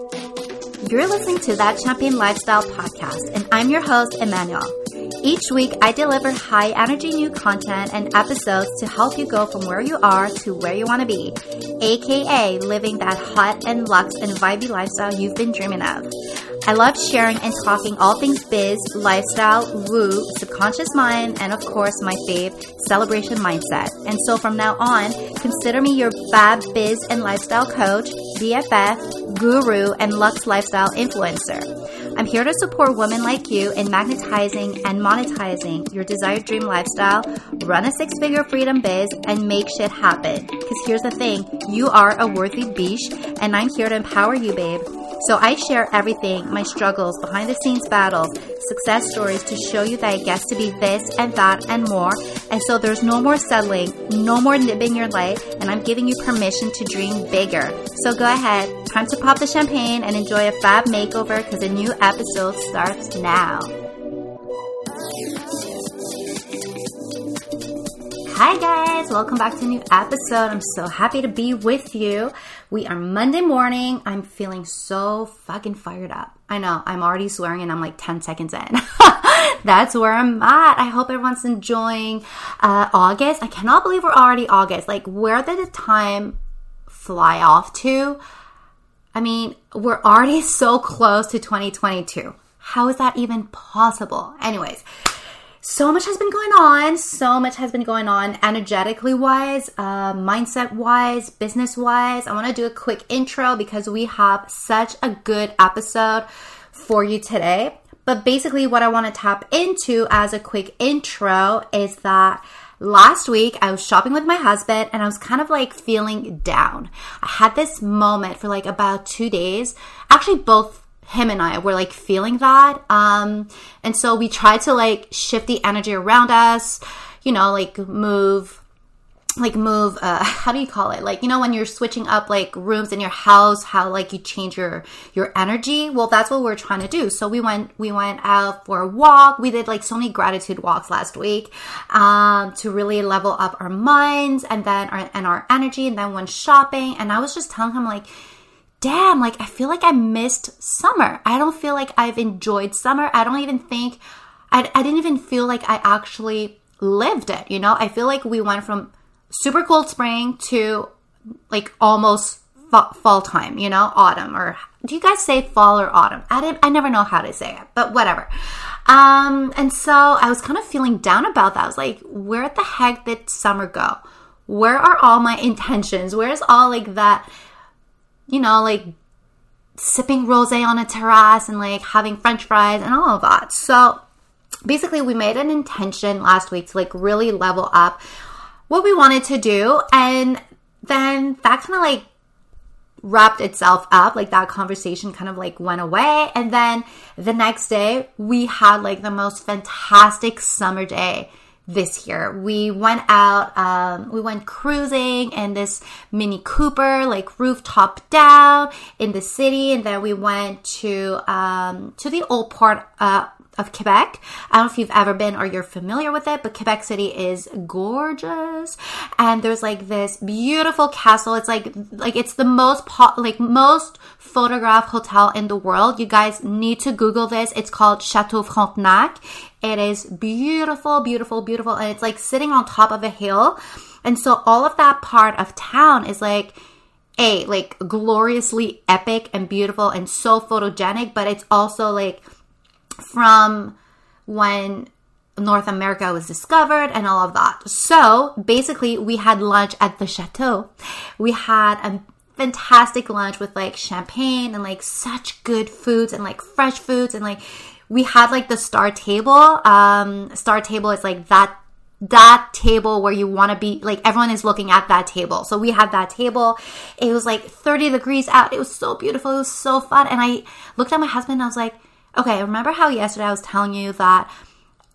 You're listening to That Champagne Lifestyle podcast, and I'm your host, Emmanuel. Each week, I deliver high energy new content and episodes to help you go from where you are to where you want to be, aka living that hot and luxe and vibey lifestyle you've been dreaming of. I love sharing and talking all things biz, lifestyle, woo, subconscious mind, and of course, my fave, celebration mindset. And so from now on, consider me your fab biz and lifestyle coach, BFF, guru, and Lux lifestyle influencer. I'm here to support women like you in magnetizing and monetizing your desired dream lifestyle, run a six figure freedom biz, and make shit happen. Because here's the thing you are a worthy biche, and I'm here to empower you, babe. So I share everything, my struggles, behind the scenes battles, success stories to show you that it gets to be this and that and more. And so there's no more settling, no more nibbing your light, and I'm giving you permission to dream bigger. So go ahead, time to pop the champagne and enjoy a fab makeover because a new episode starts now. Hi guys, welcome back to a new episode. I'm so happy to be with you. We are Monday morning. I'm feeling so fucking fired up. I know, I'm already swearing and I'm like 10 seconds in. That's where I'm at. I hope everyone's enjoying uh, August. I cannot believe we're already August. Like, where did the time fly off to? I mean, we're already so close to 2022. How is that even possible? Anyways, so much has been going on. So much has been going on energetically wise, uh, mindset wise, business wise. I want to do a quick intro because we have such a good episode for you today. But basically, what I want to tap into as a quick intro is that last week I was shopping with my husband and I was kind of like feeling down. I had this moment for like about two days, actually, both him and I were like feeling that. Um, and so we tried to like shift the energy around us, you know, like move, like move, uh, how do you call it? Like, you know, when you're switching up like rooms in your house, how like you change your, your energy. Well, that's what we're trying to do. So we went, we went out for a walk. We did like so many gratitude walks last week, um, to really level up our minds and then our, and our energy. And then went shopping. And I was just telling him like, damn, like I feel like I missed summer. I don't feel like I've enjoyed summer. I don't even think, I, I didn't even feel like I actually lived it, you know? I feel like we went from super cold spring to like almost fall, time, you know, autumn or do you guys say fall or autumn? I didn't, I never know how to say it, but whatever. Um, and so I was kind of feeling down about that. I was like, where the heck did summer go? Where are all my intentions? Where's all like that? You know, like sipping rose on a terrace and like having french fries and all of that. So basically, we made an intention last week to like really level up what we wanted to do. And then that kind of like wrapped itself up like that conversation kind of like went away and then the next day we had like the most fantastic summer day this year. We went out, um, we went cruising in this Mini Cooper, like rooftop down in the city, and then we went to um, to the old part uh, of Quebec. I don't know if you've ever been or you're familiar with it, but Quebec City is gorgeous, and there's like this beautiful castle. It's like like it's the most po- like most photographed hotel in the world. You guys need to Google this. It's called Chateau Frontenac. It is beautiful, beautiful, beautiful. And it's like sitting on top of a hill. And so all of that part of town is like, a like gloriously epic and beautiful and so photogenic, but it's also like from when North America was discovered and all of that. So basically, we had lunch at the chateau. We had a fantastic lunch with like champagne and like such good foods and like fresh foods and like we had like the star table. Um, star table is like that that table where you want to be like everyone is looking at that table. So we had that table. It was like 30 degrees out. It was so beautiful. It was so fun. And I looked at my husband and I was like, okay, remember how yesterday I was telling you that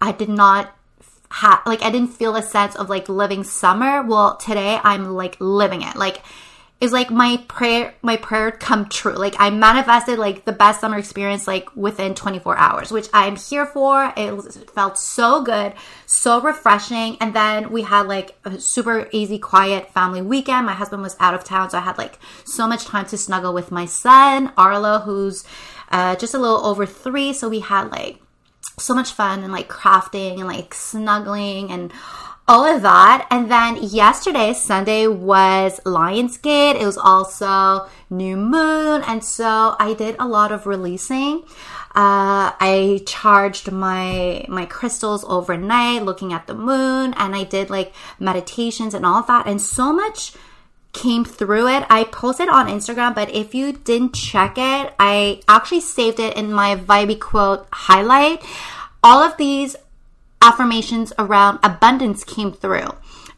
I did not have like I didn't feel a sense of like living summer? Well, today I'm like living it. Like it's like my prayer my prayer come true like i manifested like the best summer experience like within 24 hours which i'm here for it, felt so good so refreshing and then we had like a super easy quiet family weekend my husband was out of town so i had like so much time to snuggle with my son arlo who's uh, just a little over three so we had like so much fun and like crafting and like snuggling and all of that. And then yesterday, Sunday, was Lionsgate. It was also new moon. And so I did a lot of releasing. Uh, I charged my my crystals overnight, looking at the moon, and I did like meditations and all of that. And so much came through it. I posted on Instagram, but if you didn't check it, I actually saved it in my Vibey quote highlight. All of these affirmations around abundance came through.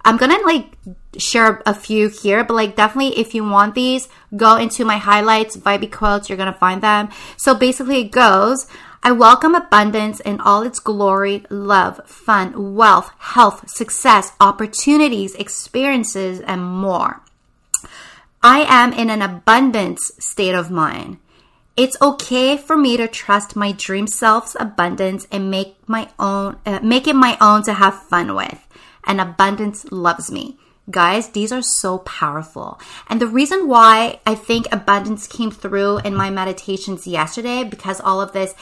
I'm gonna like share a few here, but like definitely if you want these, go into my highlights, Vibey quotes, you're gonna find them. So basically it goes, I welcome abundance in all its glory, love, fun, wealth, health, success, opportunities, experiences, and more. I am in an abundance state of mind. It's okay for me to trust my dream self's abundance and make my own, uh, make it my own to have fun with. And abundance loves me. Guys, these are so powerful. And the reason why I think abundance came through in my meditations yesterday, because all of this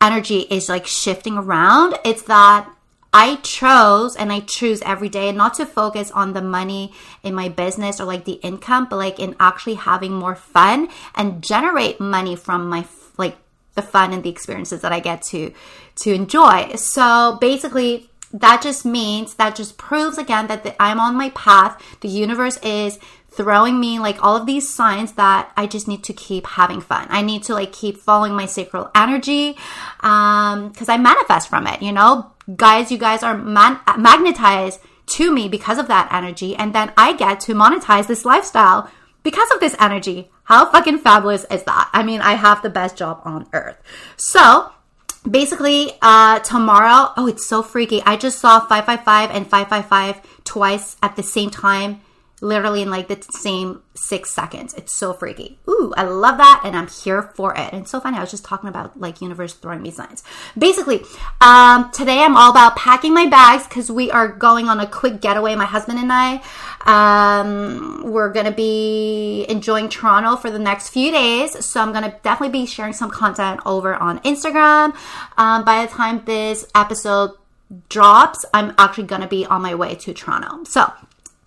energy is like shifting around, it's that I chose and I choose every day not to focus on the money in my business or like the income, but like in actually having more fun and generate money from my like the fun and the experiences that I get to to enjoy. So basically that just means that just proves again that the, I'm on my path. The universe is throwing me like all of these signs that I just need to keep having fun. I need to like keep following my sacral energy um cuz I manifest from it, you know? Guys, you guys are man- magnetized to me because of that energy. And then I get to monetize this lifestyle because of this energy. How fucking fabulous is that? I mean, I have the best job on earth. So, basically, uh, tomorrow, oh, it's so freaky. I just saw 555 and 555 twice at the same time literally in like the same six seconds. It's so freaky. Ooh, I love that, and I'm here for it. And it's so funny. I was just talking about like universe throwing me signs. Basically, um, today I'm all about packing my bags because we are going on a quick getaway. My husband and I. Um, we're gonna be enjoying Toronto for the next few days, so I'm gonna definitely be sharing some content over on Instagram. Um, by the time this episode drops, I'm actually gonna be on my way to Toronto. So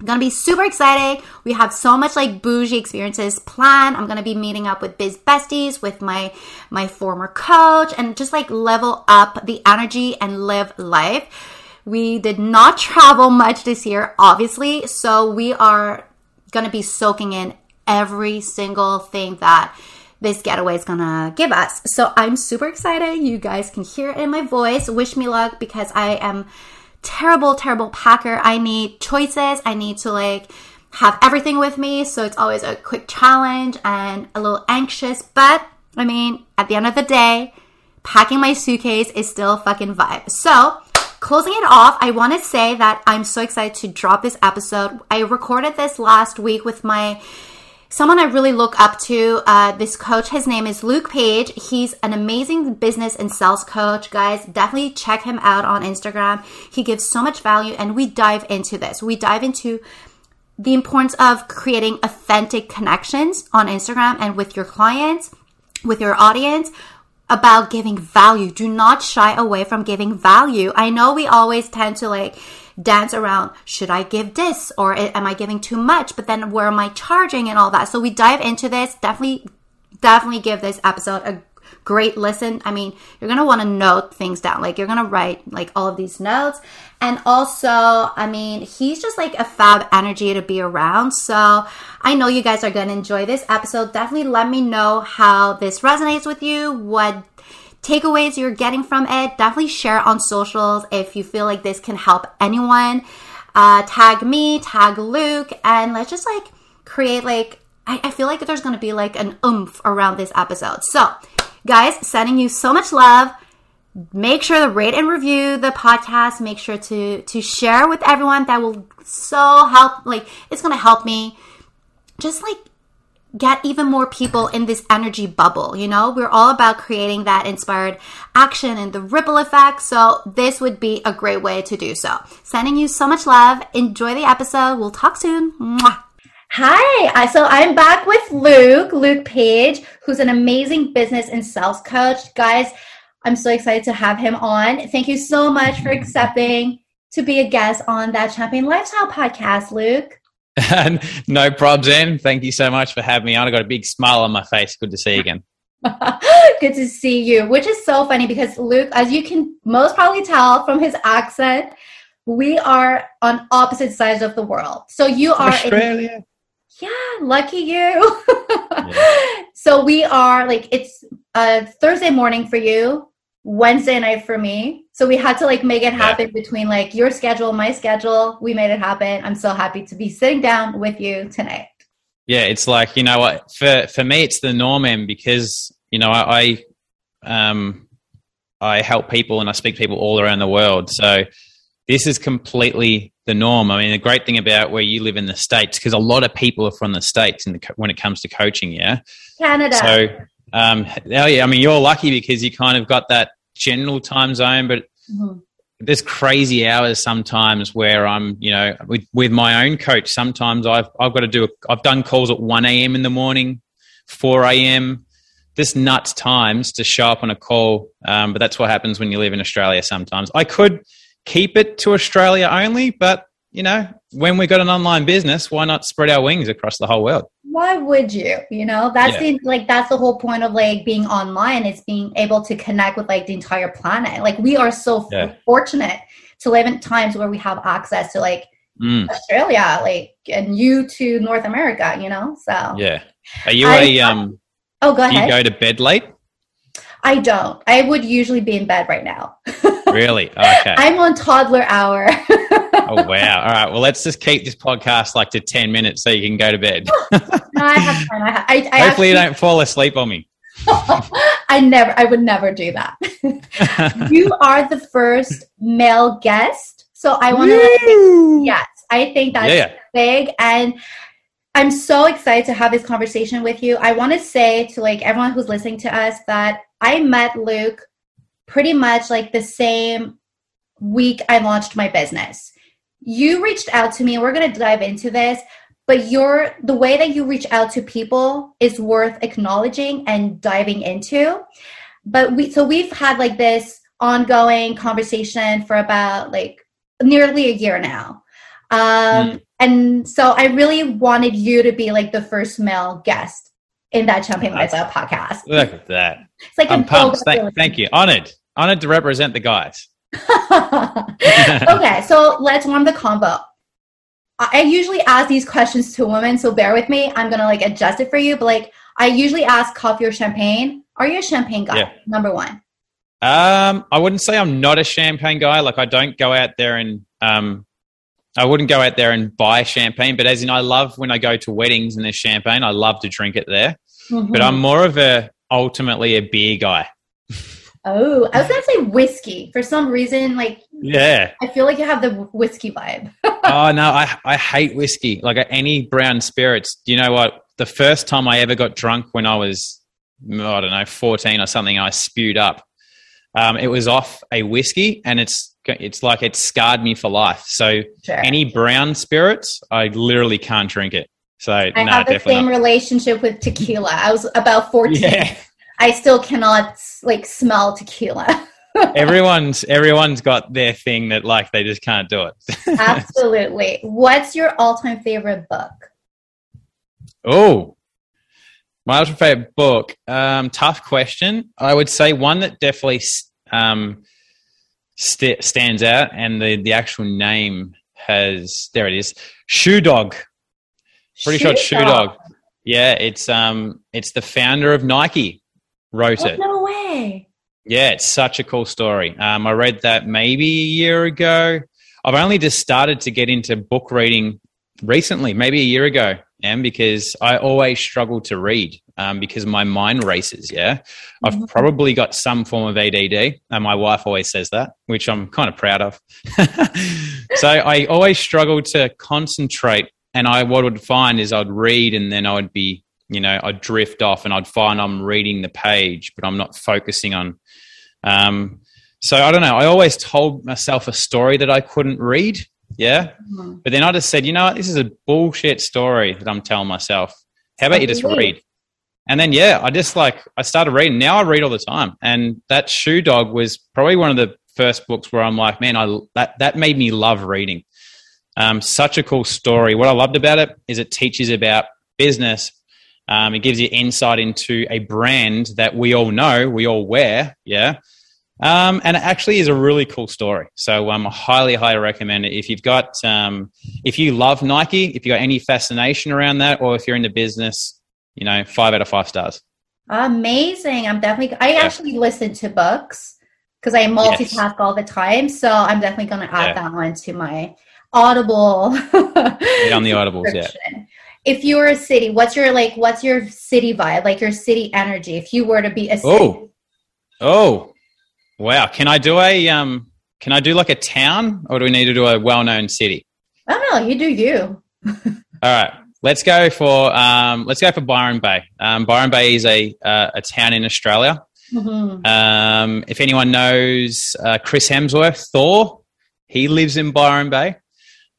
gonna be super excited. We have so much like bougie experiences planned. I'm gonna be meeting up with biz besties, with my my former coach, and just like level up the energy and live life. We did not travel much this year, obviously, so we are gonna be soaking in every single thing that this getaway is gonna give us. So I'm super excited. You guys can hear it in my voice. Wish me luck because I am terrible, terrible packer. I need choices. I need to like have everything with me. So it's always a quick challenge and a little anxious. But I mean, at the end of the day, packing my suitcase is still fucking vibe. So closing it off, I want to say that I'm so excited to drop this episode. I recorded this last week with my someone I really look up to. Uh, this coach, his name is Luke Page. He's an amazing business and sales coach. Guys, definitely check him out on Instagram. He gives so much value, and we dive into this. We dive into the importance of creating authentic connections on Instagram and with your clients, with your audience about giving value. Do not shy away from giving value. I know we always tend to like, dance around should I give this or am I giving too much? But then where am I charging and all that? So we dive into this. Definitely, definitely give this episode a great listen. I mean, you're going to want to note things down. Like you're going to write like all of these notes. And also, I mean, he's just like a fab energy to be around. So I know you guys are going to enjoy this episode. Definitely let me know how this resonates with you. What takeaways you're getting from it, definitely share on socials if you feel like this can help anyone. Uh, tag me, tag Luke, and let's just like create like I, I feel like there's gonna be like an oomph around this episode. So, guys, sending you so much love. Make sure to rate and review the podcast. Make sure to to share with everyone. That will so help. Like it's gonna help me just like get even more people in this energy bubble. You know, we're all about creating that inspired action and the ripple effect. So this would be a great way to do so. Sending you so much love. Enjoy the episode. We'll talk soon. Mwah. Hi, so I'm back with Luke, Luke Page, who's an amazing business and sales coach. Guys, I'm so excited to have him on. Thank you so much for accepting to be a guest on that Champagne Lifestyle podcast, Luke. no probs, Zen. Thank you so much for having me on. I got a big smile on my face. Good to see you again. Good to see you, which is so funny because Luke, as you can most probably tell from his accent, we are on opposite sides of the world. So you are Australia. In, yeah, lucky you. yeah. So we are like it's a Thursday morning for you, Wednesday night for me. So we had to like make it happen yeah. between like your schedule, my schedule. We made it happen. I'm so happy to be sitting down with you tonight. Yeah, it's like you know what for for me it's the norm, and because you know I, I um I help people and I speak to people all around the world. So this is completely the norm. I mean, the great thing about where you live in the states, because a lot of people are from the states the, when it comes to coaching. Yeah, Canada. So, um, oh yeah, I mean, you're lucky because you kind of got that general time zone, but mm-hmm. there's crazy hours sometimes where I'm, you know, with with my own coach. Sometimes I've I've got to do. A, I've done calls at one a.m. in the morning, four a.m. This nuts times to show up on a call, um, but that's what happens when you live in Australia. Sometimes I could keep it to Australia only, but you know, when we've got an online business, why not spread our wings across the whole world? Why would you? You know, that's yeah. the like that's the whole point of like being online is being able to connect with like the entire planet. Like we are so yeah. fortunate to live in times where we have access to like mm. Australia, like and you to North America, you know? So Yeah. Are you I, a um Oh go ahead. you go to bed late? I don't. I would usually be in bed right now. really? Okay. I'm on toddler hour. oh wow! All right. Well, let's just keep this podcast like to ten minutes so you can go to bed. no, I have time. I, I, I Hopefully, actually, you don't fall asleep on me. I never. I would never do that. you are the first male guest, so I want to. Yes, I think that's yeah. big, and I'm so excited to have this conversation with you. I want to say to like everyone who's listening to us that I met Luke pretty much like the same week I launched my business. You reached out to me, and we're going to dive into this, but your the way that you reach out to people is worth acknowledging and diving into. But we so we've had like this ongoing conversation for about like nearly a year now. Um mm. and so I really wanted you to be like the first male guest in that Champagne Lifestyle podcast. Look at that. It's like I'm pumped. Thank, thank you. Honored. Honored to represent the guys. okay, so let's warm the combo. I usually ask these questions to women, so bear with me. I'm gonna like adjust it for you, but like I usually ask coffee or champagne. Are you a champagne guy? Yeah. Number one. Um, I wouldn't say I'm not a champagne guy. Like I don't go out there and um, I wouldn't go out there and buy champagne, but as in I love when I go to weddings and there's champagne, I love to drink it there. Mm-hmm. But I'm more of a ultimately a beer guy. Oh, I was gonna say whiskey for some reason. Like, yeah, I feel like you have the whiskey vibe. oh no, I I hate whiskey. Like any brown spirits. Do you know what? The first time I ever got drunk when I was I don't know fourteen or something, I spewed up. Um, it was off a whiskey, and it's it's like it scarred me for life. So sure. any brown spirits, I literally can't drink it. So I nah, have the same not. relationship with tequila. I was about fourteen. Yeah. I still cannot like smell tequila. everyone's everyone's got their thing that like they just can't do it. Absolutely. What's your all-time favorite book? Oh, my all-time favorite book. Um, tough question. I would say one that definitely um, st- stands out, and the the actual name has there it is, Shoe Dog. Pretty Shoe sure it's Shoe Dog. Dog. Yeah, it's um, it's the founder of Nike wrote oh, it. No way. Yeah, it's such a cool story. Um, I read that maybe a year ago. I've only just started to get into book reading recently, maybe a year ago, and because I always struggle to read um, because my mind races. Yeah, I've mm-hmm. probably got some form of ADD, and my wife always says that, which I'm kind of proud of. so I always struggle to concentrate, and I what I would find is I'd read, and then I would be you know, I'd drift off and I'd find I'm reading the page, but I'm not focusing on. Um, so I don't know. I always told myself a story that I couldn't read. Yeah. Mm-hmm. But then I just said, you know what? This is a bullshit story that I'm telling myself. How about you just read? And then, yeah, I just like, I started reading. Now I read all the time. And that Shoe Dog was probably one of the first books where I'm like, man, I, that, that made me love reading. Um, such a cool story. What I loved about it is it teaches about business. Um, it gives you insight into a brand that we all know, we all wear. Yeah. Um, and it actually is a really cool story. So um, I highly, highly recommend it. If you've got, um, if you love Nike, if you've got any fascination around that, or if you're in the business, you know, five out of five stars. Amazing. I'm definitely, I yeah. actually listen to books because I multitask yes. all the time. So I'm definitely going to add yeah. that one to my Audible. on the Audibles, yeah. If you were a city, what's your like? What's your city vibe? Like your city energy? If you were to be a city. oh, oh, wow! Can I do a um? Can I do like a town, or do we need to do a well-known city? I don't know. You do you. All right. Let's go for um, let's go for Byron Bay. Um, Byron Bay is a uh, a town in Australia. Mm-hmm. Um, if anyone knows uh, Chris Hemsworth, Thor, he lives in Byron Bay.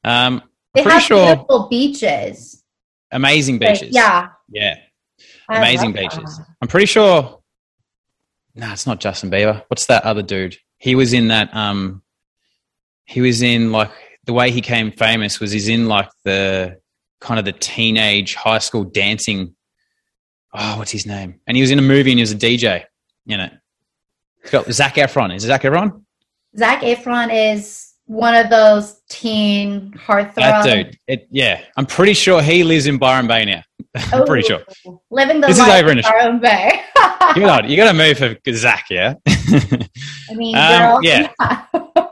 Um, they have sure beautiful beaches. Amazing beaches. Yeah. Yeah. Amazing beaches. That. I'm pretty sure. No, it's not Justin Bieber. What's that other dude? He was in that. Um, he was in like the way he came famous was he's in like the kind of the teenage high school dancing. Oh, what's his name? And he was in a movie and he was a DJ in it. It's got Zac Efron. Is it Zac Efron? Zac Efron is one of those teen heartthrob. That dude. It, yeah, I'm pretty sure he lives in Byron Bay now. I'm pretty sure. Living the this life is over in Byron Bay. you got you got to move for Zac, yeah. I mean, um, yeah.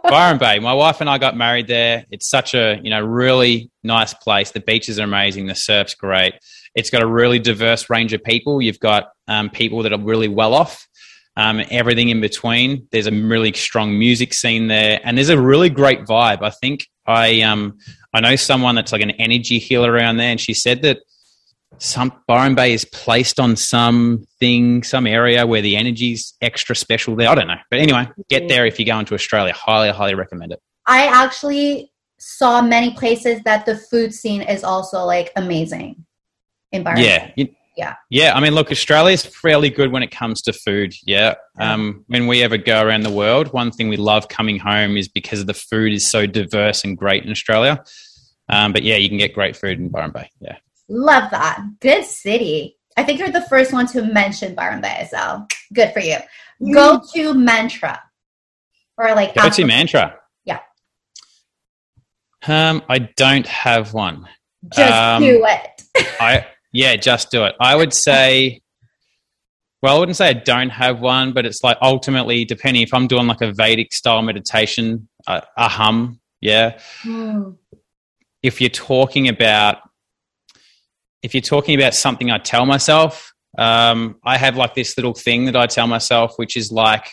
Byron Bay. My wife and I got married there. It's such a you know really nice place. The beaches are amazing. The surf's great. It's got a really diverse range of people. You've got um, people that are really well off um, everything in between. There's a really strong music scene there, and there's a really great vibe. I think I um, I know someone that's like an energy healer around there, and she said that some Byron Bay is placed on something, some area where the energy's extra special there. I don't know, but anyway, get there if you go into Australia. Highly, highly recommend it. I actually saw many places that the food scene is also like amazing in Byron. Yeah, you, yeah. Yeah. I mean, look, Australia's fairly good when it comes to food. Yeah. Um, when we ever go around the world, one thing we love coming home is because the food is so diverse and great in Australia. Um, but yeah, you can get great food in Byron Bay. Yeah. Love that. Good city. I think you're the first one to mention Byron Bay, so good for you. Go to mantra. Or like go to mantra. Yeah. Um, I don't have one. Just um, do it. I yeah, just do it. I would say, well, I wouldn't say I don't have one, but it's like ultimately, depending if I'm doing like a Vedic style meditation, a, a hum, yeah. Mm. If you're talking about, if you're talking about something I tell myself, um, I have like this little thing that I tell myself, which is like,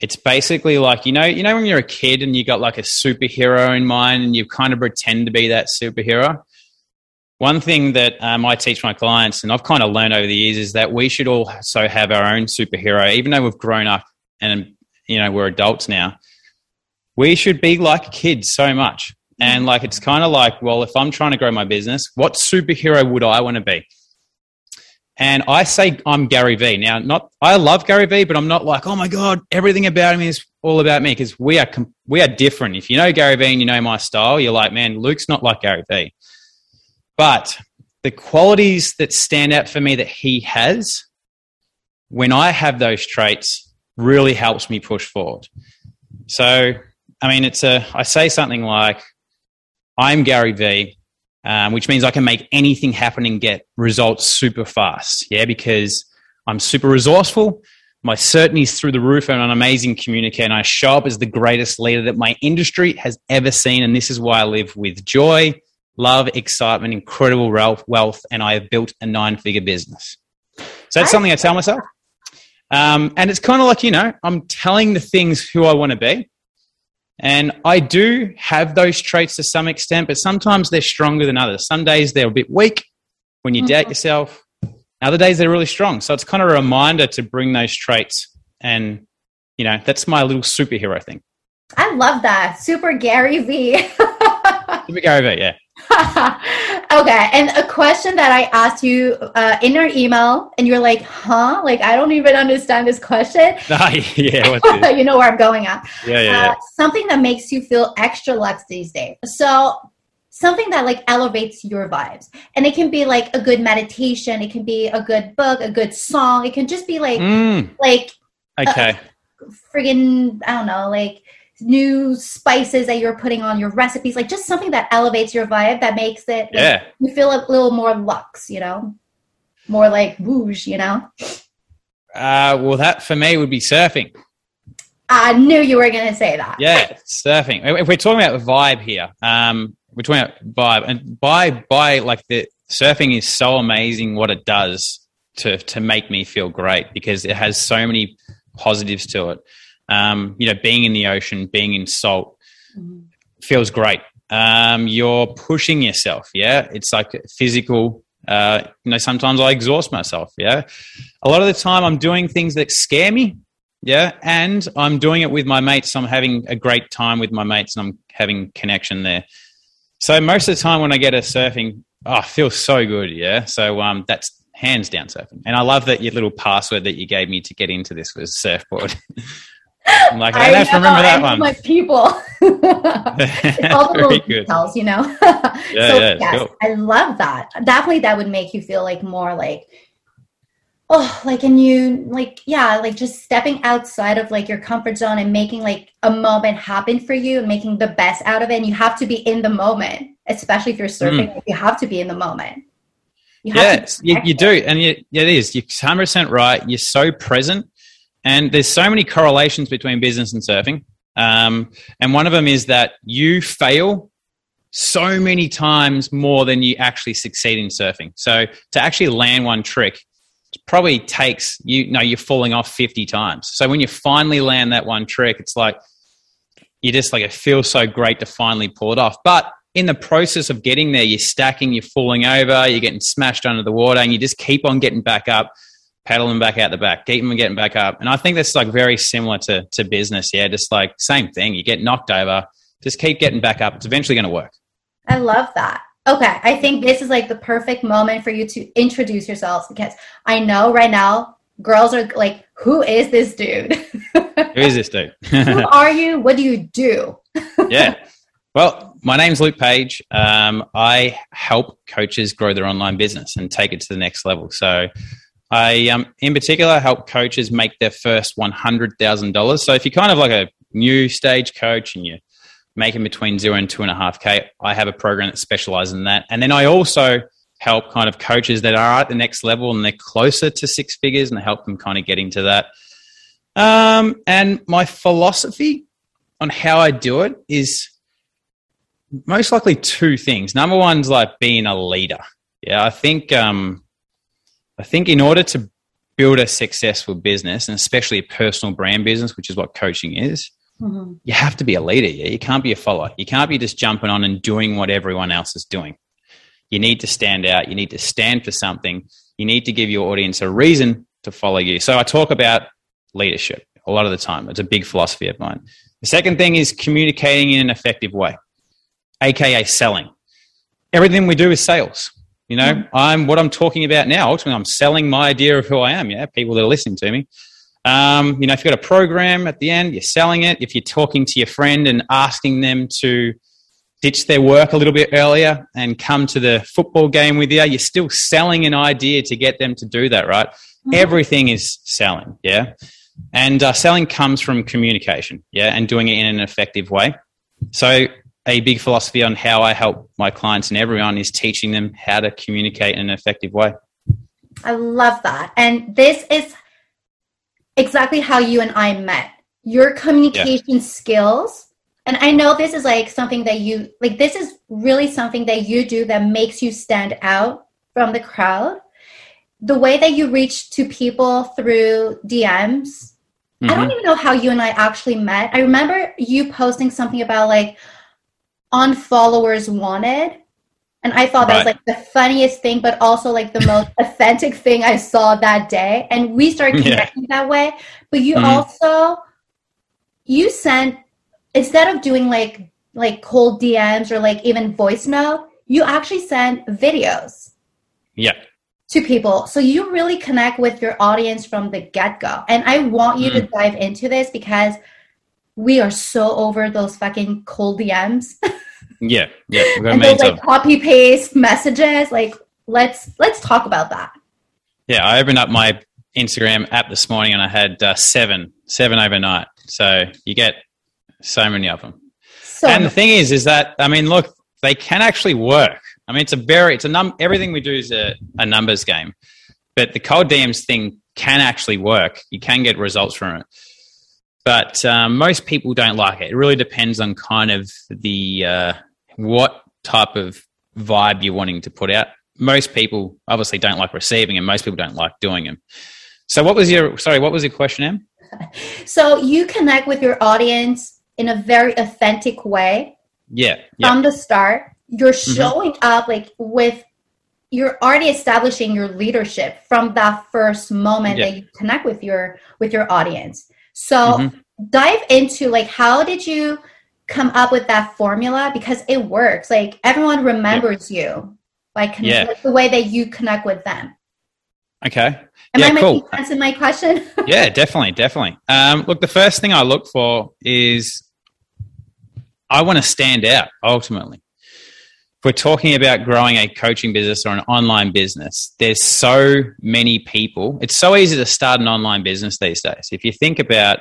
it's basically like you know you know when you're a kid and you got like a superhero in mind and you kind of pretend to be that superhero one thing that um, I teach my clients, and I've kind of learned over the years, is that we should also have our own superhero, even though we've grown up and you know we're adults now. We should be like kids so much, and like it's kind of like, well, if I'm trying to grow my business, what superhero would I want to be? And I say I'm Gary Vee. Now, not I love Gary Vee, but I'm not like, oh my god, everything about him is all about me because we are we are different. If you know Gary Vee and you know my style, you're like, man, Luke's not like Gary Vee. But the qualities that stand out for me that he has, when I have those traits, really helps me push forward. So, I mean, it's a, I say something like, I'm Gary Vee, um, which means I can make anything happen and get results super fast. Yeah, because I'm super resourceful. My certainty is through the roof and an amazing communicator. And I show up as the greatest leader that my industry has ever seen. And this is why I live with joy, love, excitement, incredible wealth, and I have built a nine figure business. So that's something I tell myself. Um, and it's kind of like, you know, I'm telling the things who I want to be. And I do have those traits to some extent, but sometimes they're stronger than others. Some days they're a bit weak. when you doubt yourself. Other days they're really strong. So it's kind of a reminder to bring those traits. And, you know, that's my little superhero thing. I love that. Super Gary Vee. Super Gary Vee, yeah. okay, and a question that I asked you uh, in our email, and you're like, "Huh? Like I don't even understand this question." yeah, you know where I'm going at. Yeah, yeah, yeah. Uh, something that makes you feel extra luxe these days. So something that like elevates your vibes, and it can be like a good meditation. It can be a good book, a good song. It can just be like, mm. like, okay, friggin' I don't know, like new spices that you're putting on your recipes, like just something that elevates your vibe that makes it yeah. you feel a little more luxe, you know, more like whoosh, you know. Uh, well, that for me would be surfing. I knew you were going to say that. Yeah, surfing. If we're talking about the vibe here, um, we're talking about vibe, and by by like the surfing is so amazing what it does to to make me feel great because it has so many positives to it um, you know, being in the ocean, being in salt mm-hmm. feels great. Um, you're pushing yourself. Yeah. It's like physical. Uh, you know, sometimes I exhaust myself. Yeah. A lot of the time I'm doing things that scare me. Yeah. And I'm doing it with my mates. So I'm having a great time with my mates and I'm having connection there. So most of the time when I get a surfing, oh, I feel so good. Yeah. So um, that's hands down surfing. And I love that your little password that you gave me to get into this was surfboard. I'm like, I, I have to remember that one. My people. all the little details, you know. yeah, so, yeah, yes, cool. I love that. Definitely, that would make you feel like more like, oh, like and you like, yeah, like just stepping outside of like your comfort zone and making like a moment happen for you and making the best out of it. And you have to be in the moment, especially if you're surfing. Mm. You have to be in the moment. You yes, you, you, do, and you, it is. You're 100 percent right. You're so present and there's so many correlations between business and surfing. Um, and one of them is that you fail so many times more than you actually succeed in surfing. So to actually land one trick probably takes you, know you're falling off 50 times. So when you finally land that one trick, it's like you just like it feels so great to finally pull it off. But in the process of getting there, you're stacking, you're falling over, you're getting smashed under the water, and you just keep on getting back up pedaling back out the back, keep them getting back up. And I think that's like very similar to, to business. Yeah. Just like same thing. You get knocked over, just keep getting back up. It's eventually going to work. I love that. Okay. I think this is like the perfect moment for you to introduce yourselves because I know right now girls are like, who is this dude? who is this dude? who are you? What do you do? yeah. Well, my name's Luke Page. Um, I help coaches grow their online business and take it to the next level. So I, um, in particular, help coaches make their first $100,000. So if you're kind of like a new stage coach and you're making between zero and two and a half K, I have a program that specializes in that. And then I also help kind of coaches that are at the next level and they're closer to six figures and I help them kind of get into that. Um, and my philosophy on how I do it is most likely two things. Number one's like being a leader. Yeah, I think um, I think in order to build a successful business and especially a personal brand business, which is what coaching is, mm-hmm. you have to be a leader. Yeah? You can't be a follower. You can't be just jumping on and doing what everyone else is doing. You need to stand out. You need to stand for something. You need to give your audience a reason to follow you. So I talk about leadership a lot of the time. It's a big philosophy of mine. The second thing is communicating in an effective way, aka selling. Everything we do is sales. You know, mm. I'm what I'm talking about now. Ultimately, I'm selling my idea of who I am. Yeah, people that are listening to me. Um, you know, if you've got a program at the end, you're selling it. If you're talking to your friend and asking them to ditch their work a little bit earlier and come to the football game with you, you're still selling an idea to get them to do that, right? Mm-hmm. Everything is selling, yeah. And uh, selling comes from communication, yeah, and doing it in an effective way. So a big philosophy on how I help my clients and everyone is teaching them how to communicate in an effective way. I love that. And this is exactly how you and I met. Your communication yeah. skills. And I know this is like something that you like this is really something that you do that makes you stand out from the crowd. The way that you reach to people through DMs. Mm-hmm. I don't mm-hmm. even know how you and I actually met. I remember you posting something about like on followers wanted. And I thought that was like the funniest thing, but also like the most authentic thing I saw that day. And we started connecting yeah. that way. But you mm-hmm. also you sent instead of doing like like cold DMs or like even voice note, you actually send videos. Yeah. To people. So you really connect with your audience from the get go. And I want you mm. to dive into this because we are so over those fucking cold DMs. yeah. Yeah. and those like copy paste messages. Like let's let's talk about that. Yeah, I opened up my Instagram app this morning and I had uh, seven, seven overnight. So you get so many of them. So and the thing is, is that I mean, look, they can actually work. I mean, it's a very, it's a num. Everything we do is a, a numbers game, but the cold DMs thing can actually work. You can get results from it, but um, most people don't like it. It really depends on kind of the uh, what type of vibe you're wanting to put out. Most people obviously don't like receiving, and most people don't like doing them. So, what was your sorry? What was your question, Em? So you connect with your audience in a very authentic way. Yeah. yeah. From the start, you're mm-hmm. showing mm-hmm. up like with you're already establishing your leadership from that first moment yeah. that you connect with your with your audience. So mm-hmm. dive into like how did you come up with that formula because it works. Like everyone remembers yeah. you by yeah. like the way that you connect with them. Okay. Am yeah, I making cool. sense in my question? yeah, definitely, definitely. Um, look, the first thing I look for is I want to stand out ultimately. We're talking about growing a coaching business or an online business, there's so many people. It's so easy to start an online business these days. If you think about,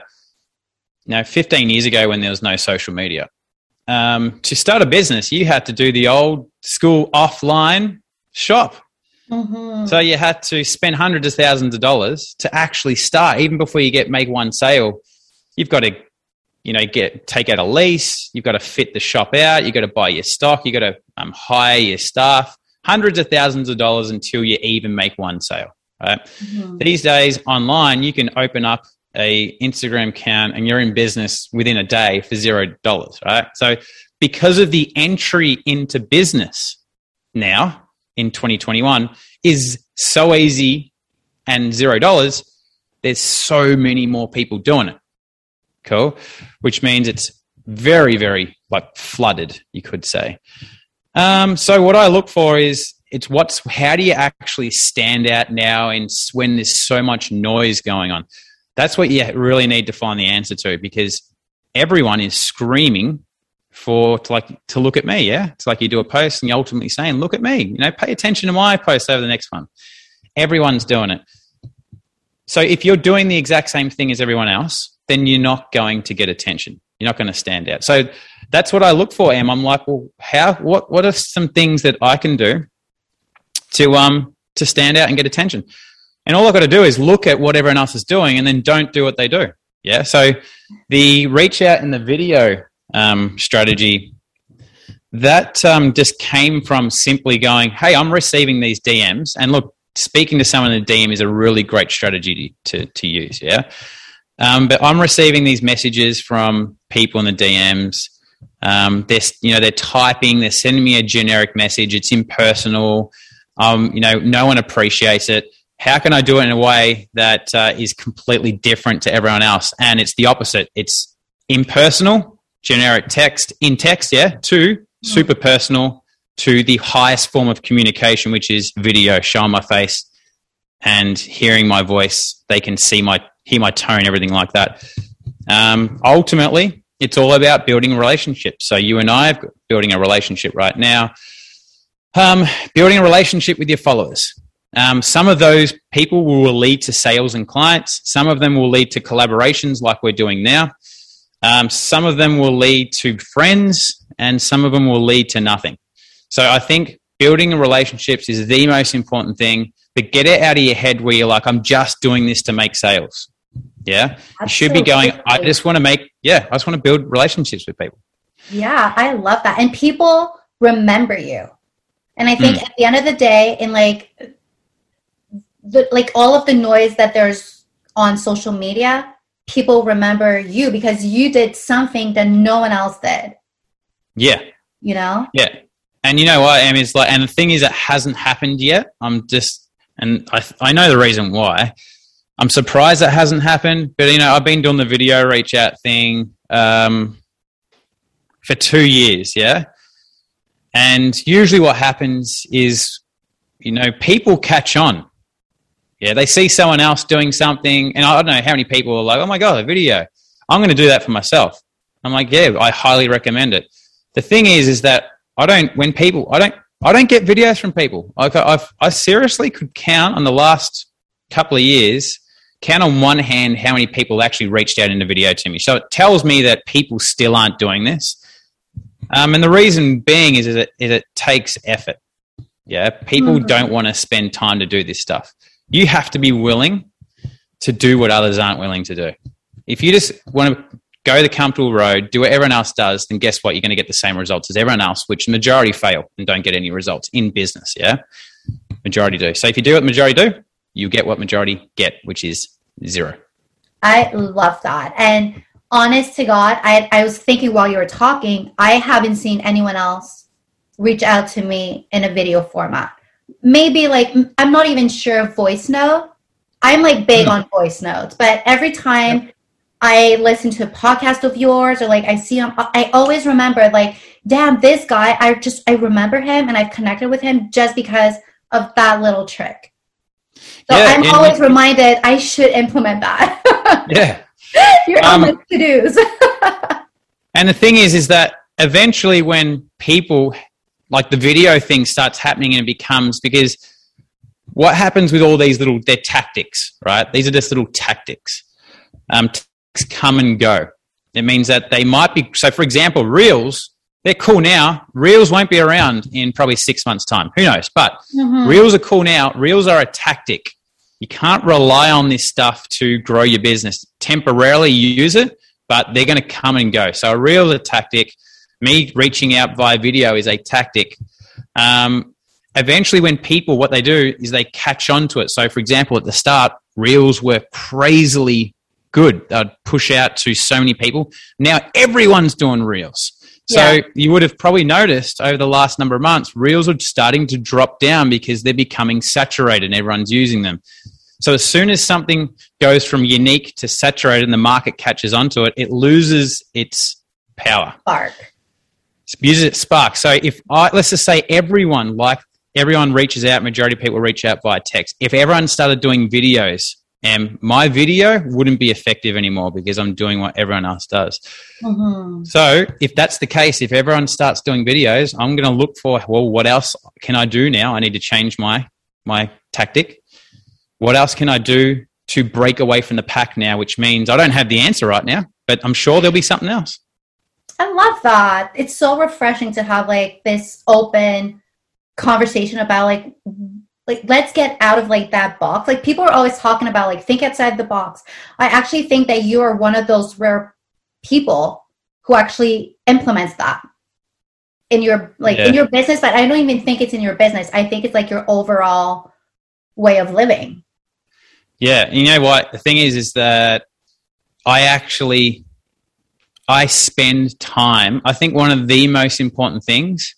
you know, 15 years ago when there was no social media, um, to start a business, you had to do the old school offline shop. Mm-hmm. So you had to spend hundreds of thousands of dollars to actually start, even before you get make one sale. You've got to you know, get take out a lease. You've got to fit the shop out. You've got to buy your stock. You've got to um, hire your staff. Hundreds of thousands of dollars until you even make one sale. Right? Mm-hmm. These days, online, you can open up a Instagram account and you're in business within a day for zero dollars. Right? So, because of the entry into business now in 2021 is so easy and zero dollars, there's so many more people doing it. Cool. Which means it's very, very like flooded, you could say. Um, so what I look for is it's what's how do you actually stand out now in when there's so much noise going on? That's what you really need to find the answer to because everyone is screaming for to like to look at me. Yeah, it's like you do a post and you're ultimately saying, "Look at me." You know, pay attention to my post over the next one. Everyone's doing it. So if you're doing the exact same thing as everyone else, then you're not going to get attention. You're not going to stand out. So that's what I look for, Em. I'm like, well, how, what, what are some things that I can do to, um, to stand out and get attention? And all I've got to do is look at what everyone else is doing and then don't do what they do. Yeah. So the reach out in the video um, strategy, that um, just came from simply going, hey, I'm receiving these DMs. And look, speaking to someone in a DM is a really great strategy to, to, to use. Yeah. Um, but I'm receiving these messages from people in the DMs. Um, they're you know they're typing, they're sending me a generic message. It's impersonal. Um, you know, no one appreciates it. How can I do it in a way that uh, is completely different to everyone else? And it's the opposite. It's impersonal, generic text in text, yeah, to super personal, to the highest form of communication, which is video, showing my face and hearing my voice. They can see my hear my tone, everything like that. Um, ultimately, it's all about building relationships. So you and I are building a relationship right now. Um, building a relationship with your followers. Um, some of those people will lead to sales and clients. Some of them will lead to collaborations like we're doing now. Um, some of them will lead to friends, and some of them will lead to nothing. So I think building relationships is the most important thing. But get it out of your head where you're like, I'm just doing this to make sales. Yeah. Absolutely. You should be going, I just want to make, yeah, I just want to build relationships with people. Yeah, I love that. And people remember you. And I think mm. at the end of the day, in like, the, like all of the noise that there's on social media, people remember you because you did something that no one else did. Yeah. You know? Yeah. and you know what, Em is like, and the thing is, it hasn't happened yet. I'm just, and I, I know the reason why. I'm surprised it hasn't happened, but you know, I've been doing the video reach out thing um, for two years, yeah. And usually, what happens is, you know, people catch on. Yeah, they see someone else doing something, and I don't know how many people are like, "Oh my god, a video! I'm going to do that for myself." I'm like, "Yeah, I highly recommend it." The thing is, is that I don't when people I don't I don't get videos from people. Like I've, I seriously could count on the last couple of years count on one hand how many people actually reached out in the video to me. So it tells me that people still aren't doing this. Um, and the reason being is, is, it, is it takes effort. Yeah, people mm-hmm. don't want to spend time to do this stuff. You have to be willing to do what others aren't willing to do. If you just want to go the comfortable road, do what everyone else does, then guess what? You're going to get the same results as everyone else, which majority fail and don't get any results in business. Yeah, majority do. So if you do what majority do, you get what majority get, which is zero. I love that. And honest to God, I, I was thinking while you were talking, I haven't seen anyone else reach out to me in a video format. Maybe like, I'm not even sure of voice note. I'm like big mm. on voice notes, but every time yep. I listen to a podcast of yours or like I see him, I always remember like, damn, this guy, I just, I remember him and I've connected with him just because of that little trick. So yeah, I'm always reminded I should implement that. yeah. You're um, on to-dos. and the thing is, is that eventually when people, like the video thing starts happening and it becomes, because what happens with all these little, they're tactics, right? These are just little tactics. Um, come and go. It means that they might be, so for example, Reels, they're cool now. Reels won't be around in probably six months' time. Who knows? But mm-hmm. Reels are cool now. Reels are a tactic. You can't rely on this stuff to grow your business. Temporarily use it, but they're going to come and go. So a a tactic. Me reaching out via video is a tactic. Um, eventually, when people, what they do is they catch on to it. So, for example, at the start, reels were crazily good. They'd push out to so many people. Now everyone's doing reels. So yeah. you would have probably noticed over the last number of months, reels are starting to drop down because they're becoming saturated and everyone's using them. So as soon as something goes from unique to saturated and the market catches onto it, it loses its power. Spark. Uses its spark. So if I, let's just say everyone, like everyone reaches out, majority of people reach out via text. If everyone started doing videos and my video wouldn't be effective anymore because I'm doing what everyone else does. Mm-hmm. So, if that's the case, if everyone starts doing videos, I'm going to look for well, what else can I do now? I need to change my my tactic. What else can I do to break away from the pack now? Which means I don't have the answer right now, but I'm sure there'll be something else. I love that. It's so refreshing to have like this open conversation about like like let's get out of like that box. Like people are always talking about like think outside the box. I actually think that you are one of those rare people who actually implements that in your like yeah. in your business but i don't even think it's in your business. I think it's like your overall way of living. Yeah you know what? The thing is is that i actually i spend time i think one of the most important things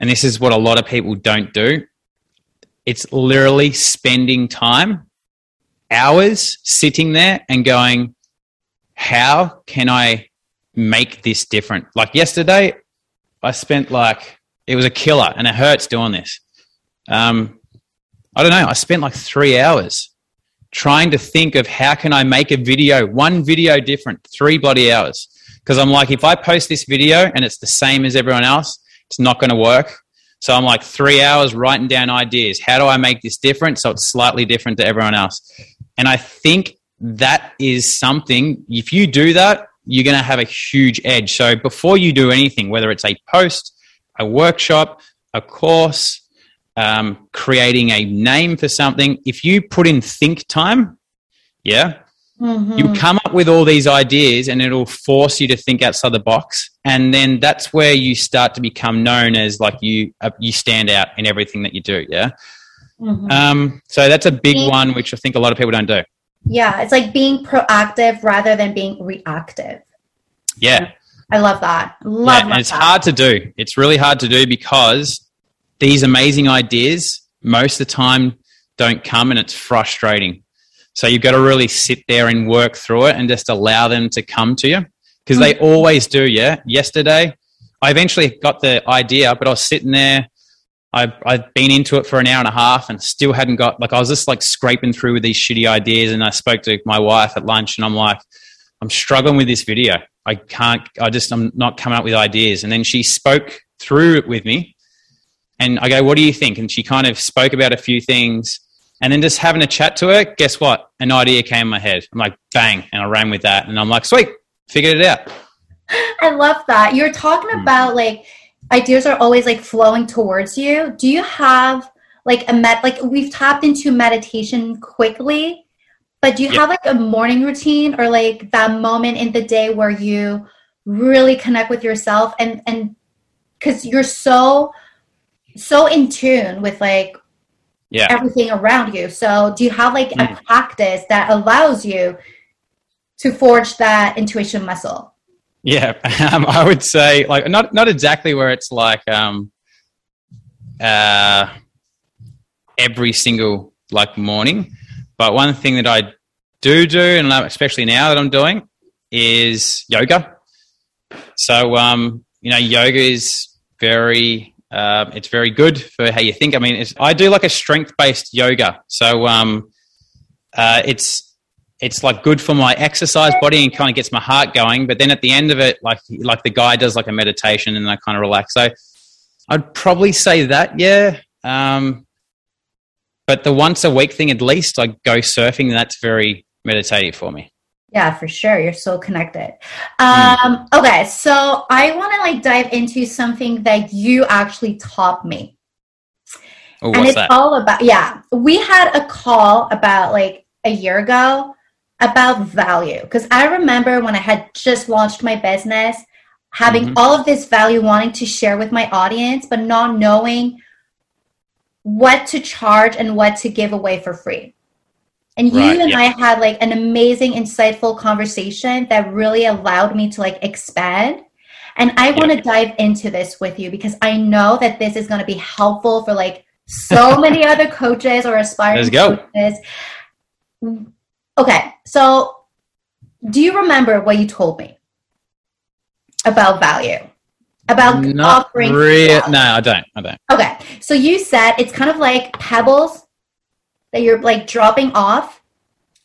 and this is what a lot of people don't do it's literally spending time, hours sitting there and going, how can I make this different? Like yesterday, I spent like, it was a killer and it hurts doing this. Um, I don't know. I spent like three hours trying to think of how can I make a video, one video different, three bloody hours. Because I'm like, if I post this video and it's the same as everyone else, it's not going to work. So I'm like three hours writing down ideas. How do I make this different so it's slightly different to everyone else? And I think that is something, if you do that, you're going to have a huge edge. So before you do anything, whether it's a post, a workshop, a course, um, creating a name for something, if you put in think time, yeah, Mm-hmm. You come up with all these ideas and it'll force you to think outside the box. And then that's where you start to become known as like you, uh, you stand out in everything that you do. Yeah. Mm-hmm. Um, so that's a big being, one, which I think a lot of people don't do. Yeah. It's like being proactive rather than being reactive. Yeah. I love that. Love, yeah, love and it's that. hard to do. It's really hard to do because these amazing ideas most of the time don't come and it's frustrating. So you've got to really sit there and work through it and just allow them to come to you because they Mm-hmm. always do. Yeah. Yesterday, I eventually got the idea, but I was sitting there. I, I'd been into it for an hour and a half and still hadn't got, like, I was just like scraping through with these shitty ideas. And I spoke to my wife at lunch and I'm like, I'm struggling with this video. I can't, I just, I'm not coming up with ideas. And then she spoke through it with me. And I go, what do you think? And she kind of spoke about a few things. And then just having a chat to her, guess what? An idea came in my head. I'm like, bang. And I ran with that. And I'm like, sweet, figured it out. I love that. You're talking Mm. about like ideas are always like flowing towards you. Do you have like a met like we've tapped into meditation quickly, but do you Yeah. have like a morning routine or like that moment in the day where you really connect with yourself and and cuz you're so so in tune with like Yeah. everything around you. So, do you have like a Mm. practice that allows you to forge that intuition muscle? Yeah, um, I would say like not not exactly where it's like um, uh, every single like morning, but one thing that I do do, and especially now that I'm doing, is yoga. So um, you know, yoga is very uh, it's very good for how you think. I mean, I do like a strength based yoga, so um, uh, it's it's like good for my exercise body and kind of gets my heart going. But then at the end of it, like like the guy does like a meditation and I kind of relax. So I'd probably say that, yeah. Um, but the once a week thing, at least, I go surfing. That's very meditative for me. Yeah, for sure. You're so connected. Um, okay, so I want to like dive into something that you actually taught me. Oh, and it's that? all about yeah. We had a call about like a year ago about value because I remember when I had just launched my business having Mhm. all of this value wanting to share with my audience but not knowing what to charge and what to give away for free. And you Right, and yeah. I had like an amazing insightful conversation that really allowed me to like expand. And I want to dive into this with you because I know that this is going to be helpful for like so many other coaches or aspiring coaches. Okay, so do you remember what you told me about value? About Not offering value? No, I don't. I don't. Okay, so you said it's kind of like pebbles that you're like dropping off.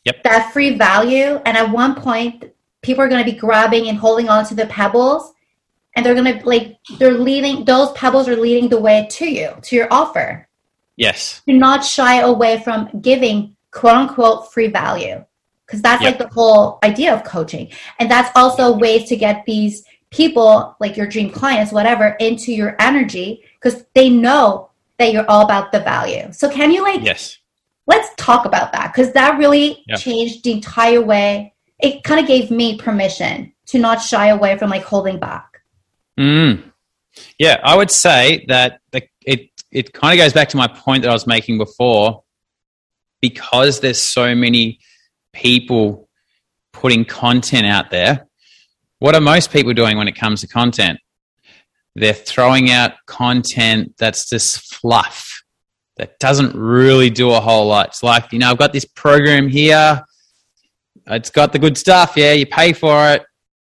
Yep. That free value, and at one point, people are going to be grabbing and holding on to the pebbles, and they're going to like they're leading. Those pebbles are leading the way to you to your offer. Yes. Do not shy away from giving quote unquote free value because that's Yep. like the whole idea of coaching, and that's also ways to get these people like your dream clients whatever into your energy because they know that you're all about the value so can you like Yes. Let's talk about that because that really Yep. changed the entire way it kind of gave me permission to not shy away from like holding back Mm. Yeah, I would say that the, it it kind of goes back to my point that I was making before. Because there's so many people putting content out there, what are most people doing when it comes to content? They're throwing out content that's just fluff that doesn't really do a whole lot. It's like, you know, I've got this program here. It's got the good stuff. Yeah, you pay for it.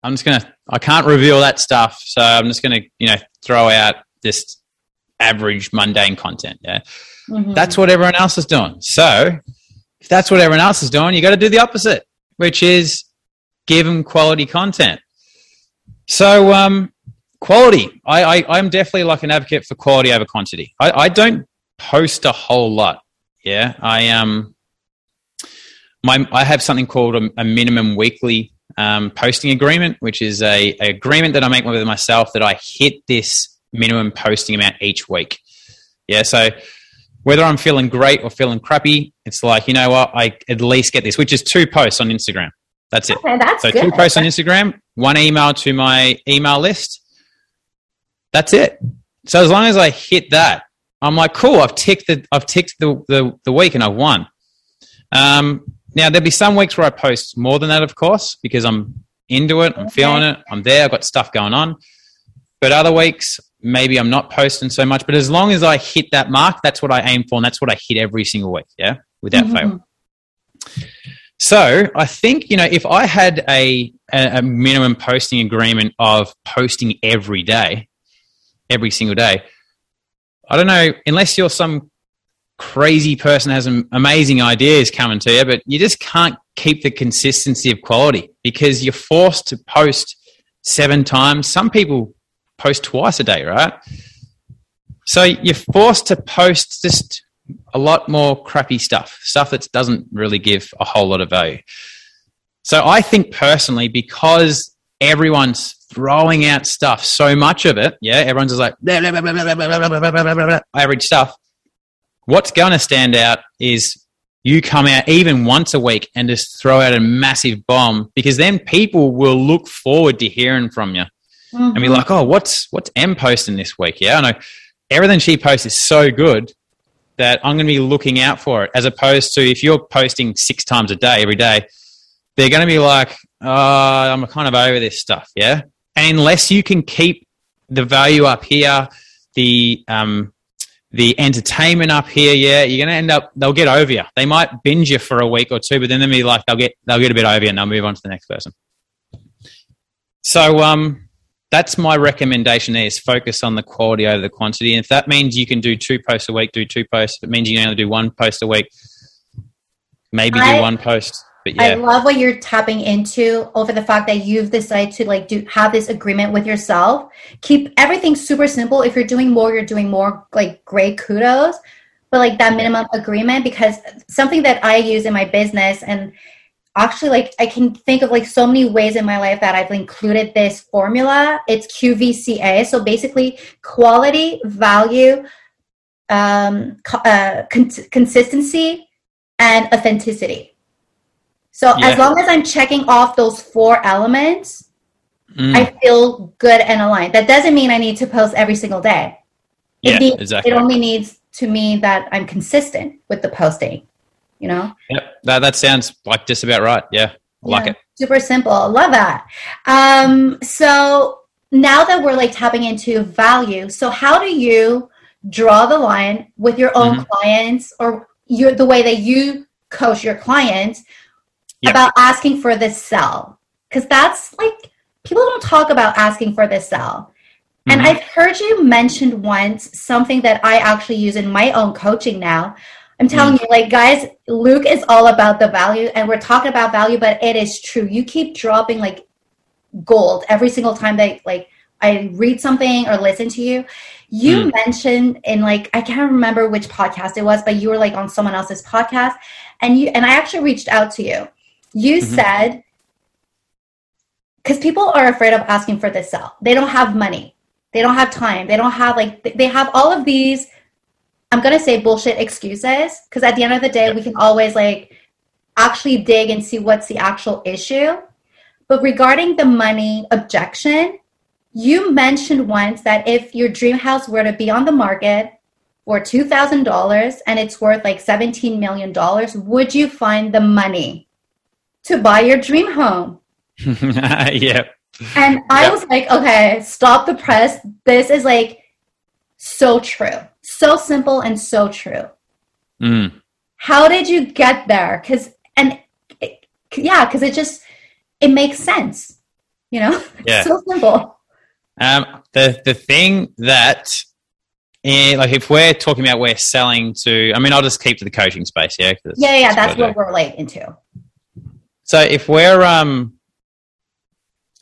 I'm just going to, I can't reveal that stuff. So I'm just going to, you know, throw out just average mundane content. Yeah. Mhm. That's what everyone else is doing. So if that's what everyone else is doing, you got to do the opposite, which is give them quality content. So, um, quality. I, I, I'm definitely like an advocate for quality over quantity. I, I don't post a whole lot. Yeah. I, um, my, I have something called a, a minimum weekly um, posting agreement, which is a, a agreement that I make with myself that I hit this minimum posting amount each week. Yeah. So whether I'm feeling great or feeling crappy, it's like, you know what, I at least get this, which is two posts on Instagram. That's it. okay that's So good two posts on Instagram, one email to my email list. That's it. So as long as I hit that, I'm like, cool. I've ticked the I've ticked the the, the week and I've won. Um, now there'll be some weeks where I post more than that, of course, because I'm into it. I'm okay. feeling it. I'm there. I've got stuff going on. But other weeks, maybe I'm not posting so much. But as long as I hit that mark, that's what I aim for. And that's what I hit every single week. Yeah. Without mm-hmm. fail. So I think, you know, if I had a, a minimum posting agreement of posting every day, every single day, I don't know, unless you're some crazy person has amazing ideas coming to you, but you just can't keep the consistency of quality because you're forced to post seven times. Some people post twice a day, right? So you're forced to post just a lot more crappy stuff, stuff that doesn't really give a whole lot of value. So I think personally, because everyone's throwing out stuff, so much of it, yeah, everyone's just like blah, blah, blah, average stuff what's going to stand out is you come out even once a week and just throw out a massive bomb because then people will look forward to hearing from you mm-hmm. and be mm-hmm. like, oh, what's what's Em posting this week? Yeah, I know everything she posts is so good that I'm going to be looking out for it. As opposed to if you're posting six times a day every day, they're going to be like, oh, I'm kind of over this stuff. Yeah, and unless you can keep the value up here, the um, the entertainment up here, yeah, you're going to end up, they'll get over you. They might binge you for a week or two, but then they'll be like, they'll get, they'll get a bit over you and they'll move on to the next person. So, um, that's my recommendation there is focus on the quality over the quantity. And if that means you can do two posts a week, do two posts. If it means you can only do one post a week, maybe I, do one post. But yeah. I love what you're tapping into over the fact that you've decided to like do have this agreement with yourself. Keep everything super simple. If you're doing more, you're doing more. Like great kudos, but like that minimum agreement because something that I use in my business and actually like I can think of like so many ways in my life that I've included this formula. It's QVCA. So basically, quality, value, um, uh, con- consistency, and authenticity. So yeah. as long as I'm checking off those four elements, mm. I feel good and aligned. That doesn't mean I need to post every single day. It, yeah, needs, exactly. it only needs to mean that I'm consistent with the posting. You know? Yep. That that sounds like just about right. Yeah. I like it. Super simple. Love that. Um, so now that we're like tapping into value, so how do you draw the line with your own mm-hmm. clients or your the way that you coach your clients yep. about asking for this sell because that's like people don't talk about asking for this sell and mm-hmm. i've heard you mentioned once something that i actually use in my own coaching now i'm telling mm. you like guys luke is all about the value and we're talking about value but it is true you keep dropping like gold every single time that like i read something or listen to you you mm. mentioned in like i can't remember which podcast it was but you were like on someone else's podcast and you and i actually reached out to you you mm-hmm. said, because people are afraid of asking for the sell. They don't have money. They don't have time. They don't have like they have all of these. I'm gonna say bullshit excuses because at the end of the day, we can always like actually dig and see what's the actual issue. But regarding the money objection, you mentioned once that if your dream house were to be on the market for $2,000 and it's worth like $17 million, would you find the money? To buy your dream home. yeah. And I yep. was like, okay, stop the press. This is like so true. So simple and so true. Mm. How did you get there? Cuz and it, yeah, cuz it just it makes sense. You know? Yeah. so simple. Um the the thing that and like if we're talking about we're selling to, I mean, I'll just keep to the coaching space, yeah. Yeah, yeah, that's what we're like into. So if we're um,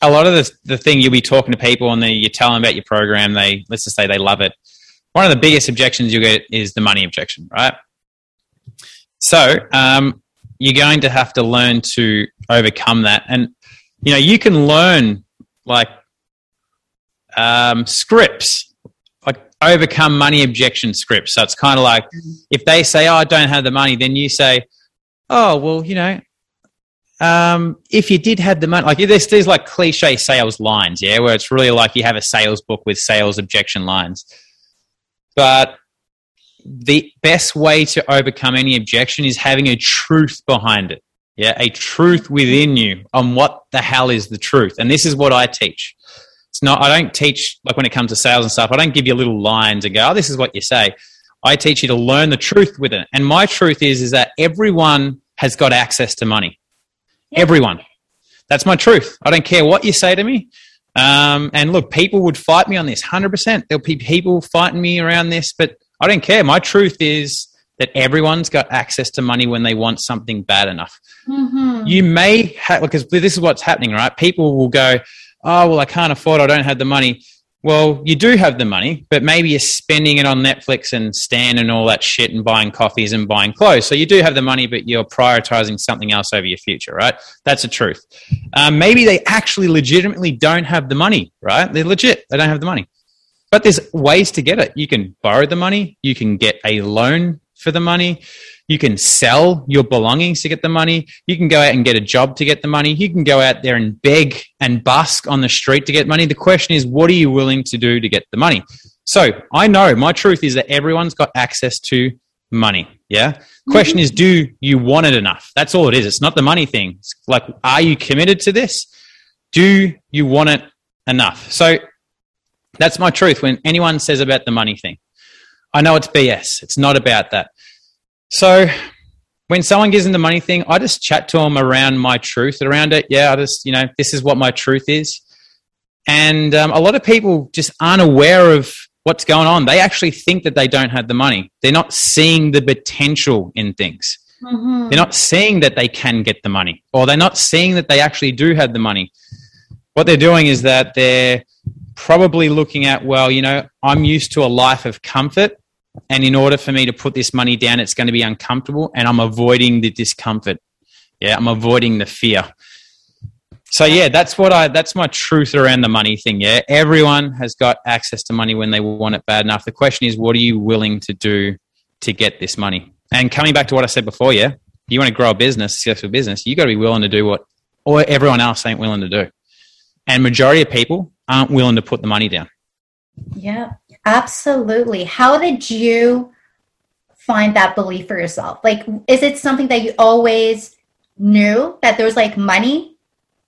a lot of the the thing you'll be talking to people and you tell them about your program, they let's just say they love it. One of the biggest objections you get is the money objection, right? So um, you're going to have to learn to overcome that, and you know you can learn like um, scripts, like overcome money objection scripts. So it's kind of like if they say, "Oh, I don't have the money," then you say, "Oh, well, you know, um, if you did have the money, like there's, there's like cliche sales lines, yeah, where it's really like you have a sales book with sales objection lines. But the best way to overcome any objection is having a truth behind it. Yeah, a truth within you on what the hell is the truth. And this is what I teach. It's not, I don't teach, like when it comes to sales and stuff, I don't give you little lines and go, oh, this is what you say. I teach you to learn the truth with it. And my truth is, is that everyone has got access to money. Everyone. That's my truth. I don't care what you say to me. Um, and look, people would fight me on this 100%. There'll be people fighting me around this, but I don't care. My truth is that everyone's got access to money when they want something bad enough. Mm-hmm. You may have, because this is what's happening, right? People will go, oh, well, I can't afford, I don't have the money. Well, you do have the money, but maybe you're spending it on Netflix and Stan and all that shit and buying coffees and buying clothes. So you do have the money, but you're prioritizing something else over your future, right? That's the truth. Um, maybe they actually legitimately don't have the money, right? They're legit. They don't have the money. But there's ways to get it. You can borrow the money. You can get a loan for the money. You can sell your belongings to get the money. You can go out and get a job to get the money. You can go out there and beg and busk on the street to get money. The question is, what are you willing to do to get the money? So I know my truth is that everyone's got access to money. Yeah. Question is, do you want it enough? That's all it is. It's not the money thing. It's like, are you committed to this? Do you want it enough? So that's my truth when anyone says about the money thing. I know it's BS. It's not about that. So when someone gives them the money thing, I just chat to them around my truth around it. Yeah, I just, you know, this is what my truth is. And um, a lot of people just aren't aware of what's going on. They actually think that they don't have the money. They're not seeing the potential in things. Mm-hmm. They're not seeing that they can get the money, or they're not seeing that they actually do have the money. What they're doing is that they're probably looking at, well, you know, I'm used to a life of comfort and in order for me to put this money down, it's going to be uncomfortable. And I'm avoiding the discomfort. Yeah, I'm avoiding the fear. So yeah, that's what I that's my truth around the money thing. Yeah. Everyone has got access to money when they want it bad enough. The question is, what are you willing to do to get this money? And coming back to what I said before, yeah, you want to grow a business, successful business, you got to be willing to do what or everyone else ain't willing to do. And majority of people aren't willing to put the money down. Yeah. Absolutely. How did you find that belief for yourself? Like, is it something that you always knew that there was like money?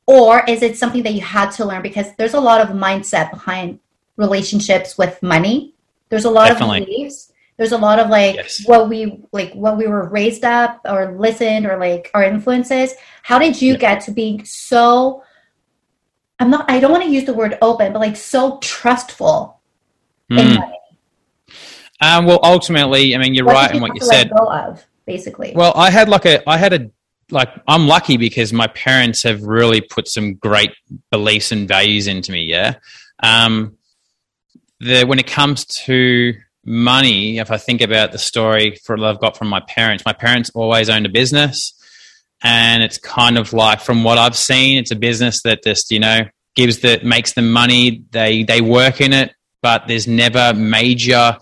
Or is it something that you had to learn? Because there's a lot of mindset behind relationships with money. There's a lot Definitely. of beliefs. There's a lot of like yes. what we like what we were raised up or listened or like our influences. How did you yeah. get to being so I'm not I don't want to use the word open, but like so trustful Mm. Um, well, ultimately, I mean, you're what right in what you said. Of, basically. Well, I had like a, I had a, like, I'm lucky because my parents have really put some great beliefs and values into me. Yeah. Um, the when it comes to money, if I think about the story for what I've got from my parents, my parents always owned a business, and it's kind of like from what I've seen, it's a business that just you know gives that makes them money. They they work in it but there's never major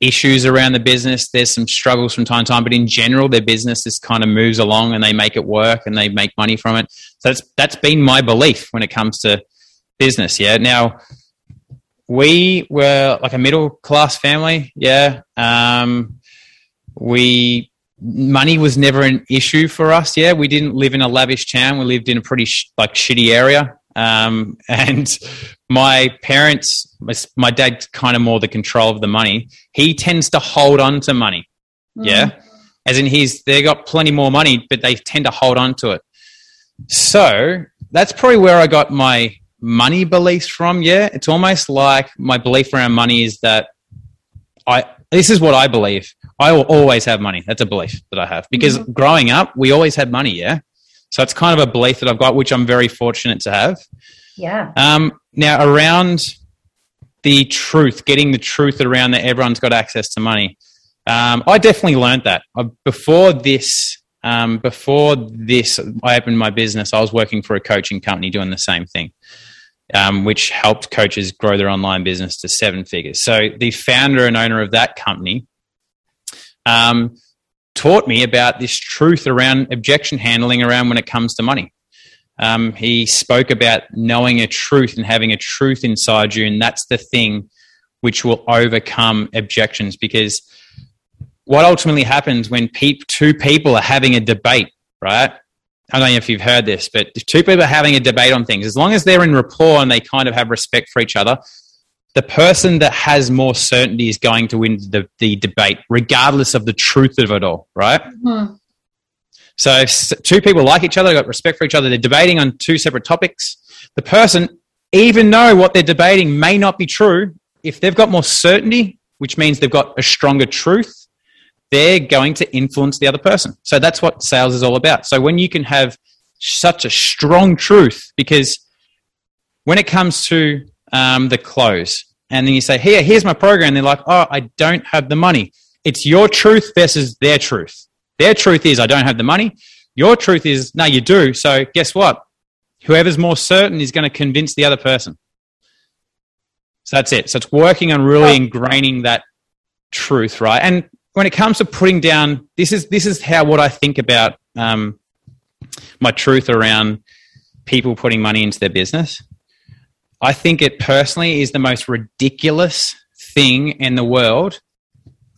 issues around the business. There's some struggles from time to time, but in general, their business just kind of moves along and they make it work and they make money from it. So that's that's been my belief when it comes to business. Yeah. Now we were like a middle class family. Yeah. Um, we money was never an issue for us. Yeah, we didn't live in a lavish town. We lived in a pretty sh- like shitty area. Um, and my parents, my dad's kind of more the control of the money. He tends to hold on to money. Mm. Yeah. As in he's, they got plenty more money, but they tend to hold on to it. So that's probably where I got my money beliefs from. Yeah. It's almost like my belief around money is that I, this is what I believe. I will always have money. That's a belief that I have because mm-hmm. growing up, we always had money. Yeah. So it's kind of a belief that I've got, which I'm very fortunate to have. Yeah. Um, now, around the truth, getting the truth around that everyone's got access to money. Um, I definitely learned that uh, before this. Um, before this, I opened my business. I was working for a coaching company doing the same thing, um, which helped coaches grow their online business to seven figures. So the founder and owner of that company um, taught me about this truth around objection handling around when it comes to money. Um, he spoke about knowing a truth and having a truth inside you, and that's the thing which will overcome objections. Because what ultimately happens when two people are having a debate, right? I don't know if you've heard this, but if two people are having a debate on things, as long as they're in rapport and they kind of have respect for each other, the person that has more certainty is going to win the, the debate, regardless of the truth of it all, right? Mm-hmm. So if two people like each other, got respect for each other, they're debating on two separate topics. The person, even though what they're debating may not be true, if they've got more certainty, which means they've got a stronger truth, they're going to influence the other person. So that's what sales is all about. So when you can have such a strong truth, because when it comes to um, the close, and then you say, "Here, here's my program," they're like, "Oh, I don't have the money." It's your truth versus their truth. Their truth is, I don't have the money. Your truth is, no, you do. So guess what? Whoever's more certain is going to convince the other person. So that's it. So it's working on really ingraining that truth, right? And when it comes to putting down, this is this is how what I think about um, my truth around people putting money into their business. I think it personally is the most ridiculous thing in the world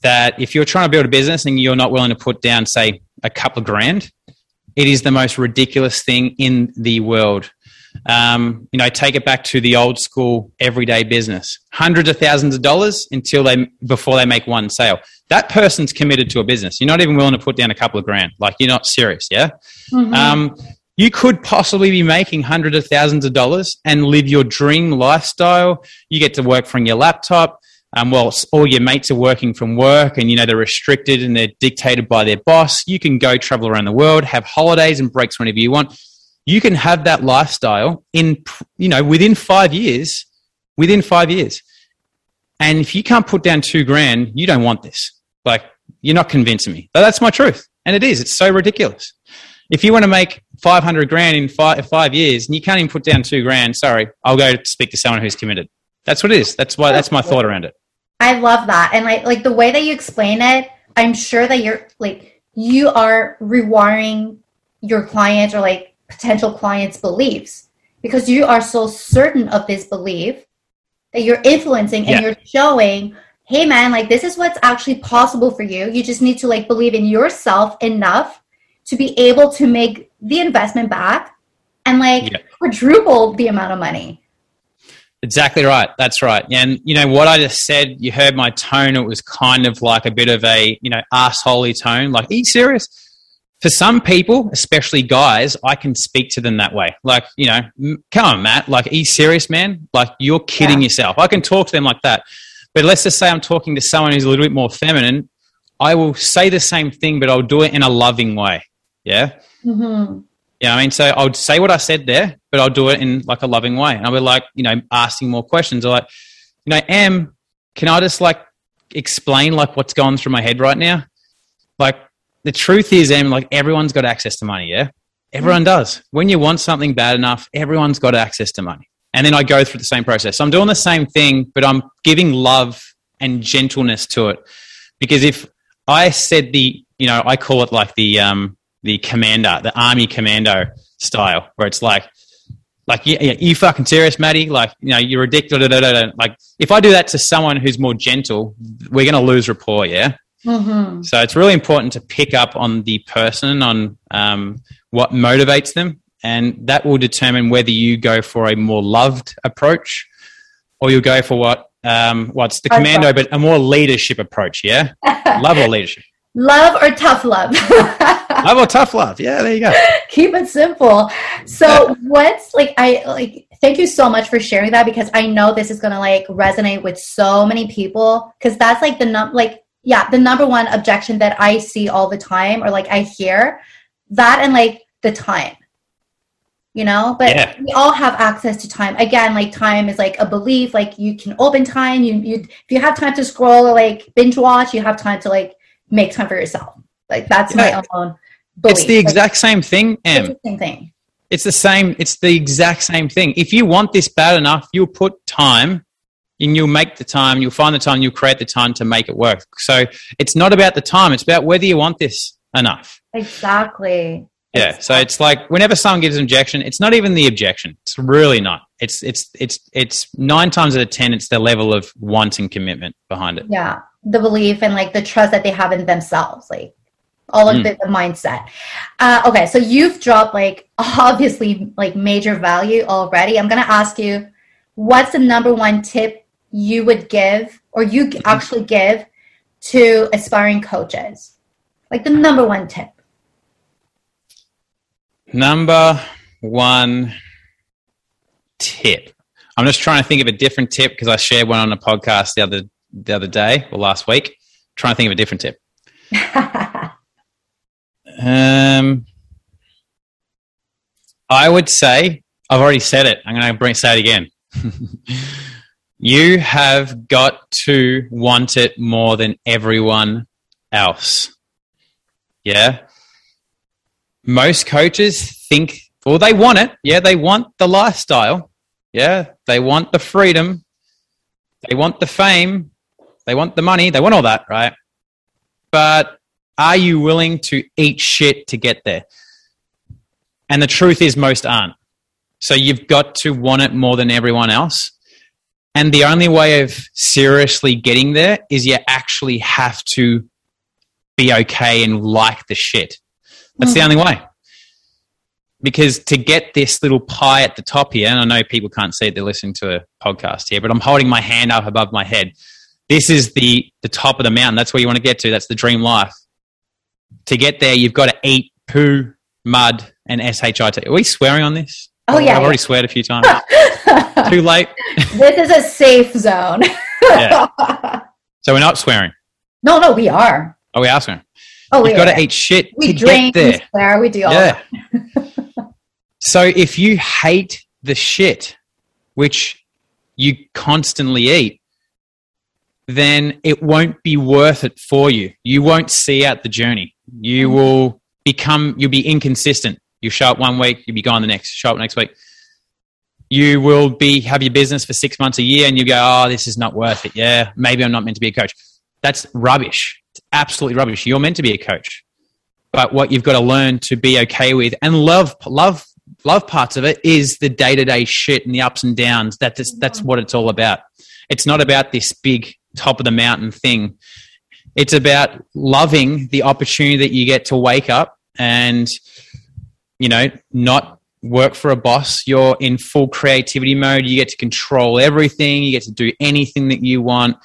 that if you're trying to build a business and you're not willing to put down, say, a couple of grand, it is the most ridiculous thing in the world. Um, you know, take it back to the old school everyday business. Hundreds of thousands of dollars until they before they make one sale. That person's committed to a business. You're not even willing to put down a couple of grand. Like you're not serious, yeah. Mm-hmm. Um, you could possibly be making hundreds of thousands of dollars and live your dream lifestyle. You get to work from your laptop um, well, all your mates are working from work and you know they're restricted and they're dictated by their boss. You can go travel around the world, have holidays and breaks whenever you want. You can have that lifestyle in you know within five years. Within five years, and if you can't put down two grand, you don't want this. Like you're not convincing me. But that's my truth, and it is. It's so ridiculous. If you want to make 500 grand in five, five years and you can't even put down two grand, sorry, I'll go speak to someone who's committed. That's what it is. That's why. That's my thought around it. I love that. And like like the way that you explain it, I'm sure that you're like you are rewiring your client or like potential clients' beliefs because you are so certain of this belief that you're influencing and yeah. you're showing, hey man, like this is what's actually possible for you. You just need to like believe in yourself enough to be able to make the investment back and like yeah. quadruple the amount of money. Exactly right. That's right. And you know what I just said. You heard my tone. It was kind of like a bit of a you know assholey tone. Like, are you serious? For some people, especially guys, I can speak to them that way. Like, you know, come on, Matt. Like, are you serious, man? Like, you're kidding yeah. yourself. I can talk to them like that. But let's just say I'm talking to someone who's a little bit more feminine. I will say the same thing, but I'll do it in a loving way. Yeah. Mm-hmm. Yeah, I mean, so I'll say what I said there, but I'll do it in like a loving way. And I'll be like, you know, asking more questions. Or like, you know, Em, can I just like explain like what's going through my head right now? Like the truth is, Em, like everyone's got access to money. Yeah, everyone does. When you want something bad enough, everyone's got access to money. And then I go through the same process. So I'm doing the same thing, but I'm giving love and gentleness to it. Because if I said the, you know, I call it like the um, the commander, the army commando style, where it's like, like you, you fucking serious, Maddie? Like, you know, you're ridiculous. Like, if I do that to someone who's more gentle, we're going to lose rapport. Yeah. Mm-hmm. So it's really important to pick up on the person, on um, what motivates them, and that will determine whether you go for a more loved approach or you'll go for what um, what's the commando, but a more leadership approach. Yeah, love or leadership. Love or tough love? love or tough love? Yeah, there you go. Keep it simple. So, what's like, I like, thank you so much for sharing that because I know this is going to like resonate with so many people because that's like the num, like, yeah, the number one objection that I see all the time or like I hear that and like the time you know but yeah. we all have access to time again like time is like a belief like you can open time you you if you have time to scroll or like binge watch you have time to like make time for yourself. Like that's yeah. my own belief. It's the exact like, same thing, Em. It's the same thing. It's the same. It's the exact same thing. If you want this bad enough, you'll put time and you'll make the time, you'll find the time, you'll create the time to make it work. So it's not about the time, it's about whether you want this enough. Exactly. Yeah. Exactly. So it's like whenever someone gives an objection, it's not even the objection. It's really not. It's it's it's it's nine times out of ten, it's the level of want and commitment behind it. Yeah the belief and like the trust that they have in themselves like all of mm. the, the, mindset. Uh, okay, so you've dropped like obviously like major value already. I'm gonna ask you, what's the number one tip you would give, or you mm-hmm. actually give to aspiring coaches? Like the number one tip. Number one tip. I'm just trying to think of a different tip because I shared one on a podcast the other the other day or last week. trying to think of a different tip. um, I would say I've already said it. I'm going to bring say it again. you have got to want it more than everyone else. Yeah. Most coaches think, well, they want it. Yeah, they want the lifestyle. Yeah, they want the freedom. They want the fame. They want the money. They want all that, right? But are you willing to eat shit to get there? And the truth is, most aren't. So you've got to want it more than everyone else. And the only way of seriously getting there is you actually have to be okay and like the shit. That's mm. the only way. Because to get this little pie at the top here, and I know people can't see it, they're listening to a podcast here, but I'm holding my hand up above my head. This is the, the top of the mountain. That's where you want to get to. That's the dream life. To get there, you've got to eat poo, mud, and SHIT. Are we swearing on this? Oh, yeah. I've already sweared a few times. Too late. this is a safe zone. yeah. So we're not swearing. No, no, we are. Oh, we are swearing. Oh, You've got to eat shit we to drink, get there. We swear, we do all yeah. so if you hate the shit, which you constantly eat, then it won't be worth it for you. You won't see out the journey. You mm-hmm. will become, you'll be inconsistent. You show up one week, you'll be gone the next, show up next week. You will be, have your business for six months, a year, and you go, oh, this is not worth it. Yeah, maybe I'm not meant to be a coach. That's rubbish. It's absolutely rubbish. You're meant to be a coach. But what you've got to learn to be okay with and love, love, love parts of it is the day to day shit and the ups and downs. That's, that's what it's all about. It's not about this big top of the mountain thing. It's about loving the opportunity that you get to wake up and, you know, not work for a boss. You're in full creativity mode. You get to control everything. You get to do anything that you want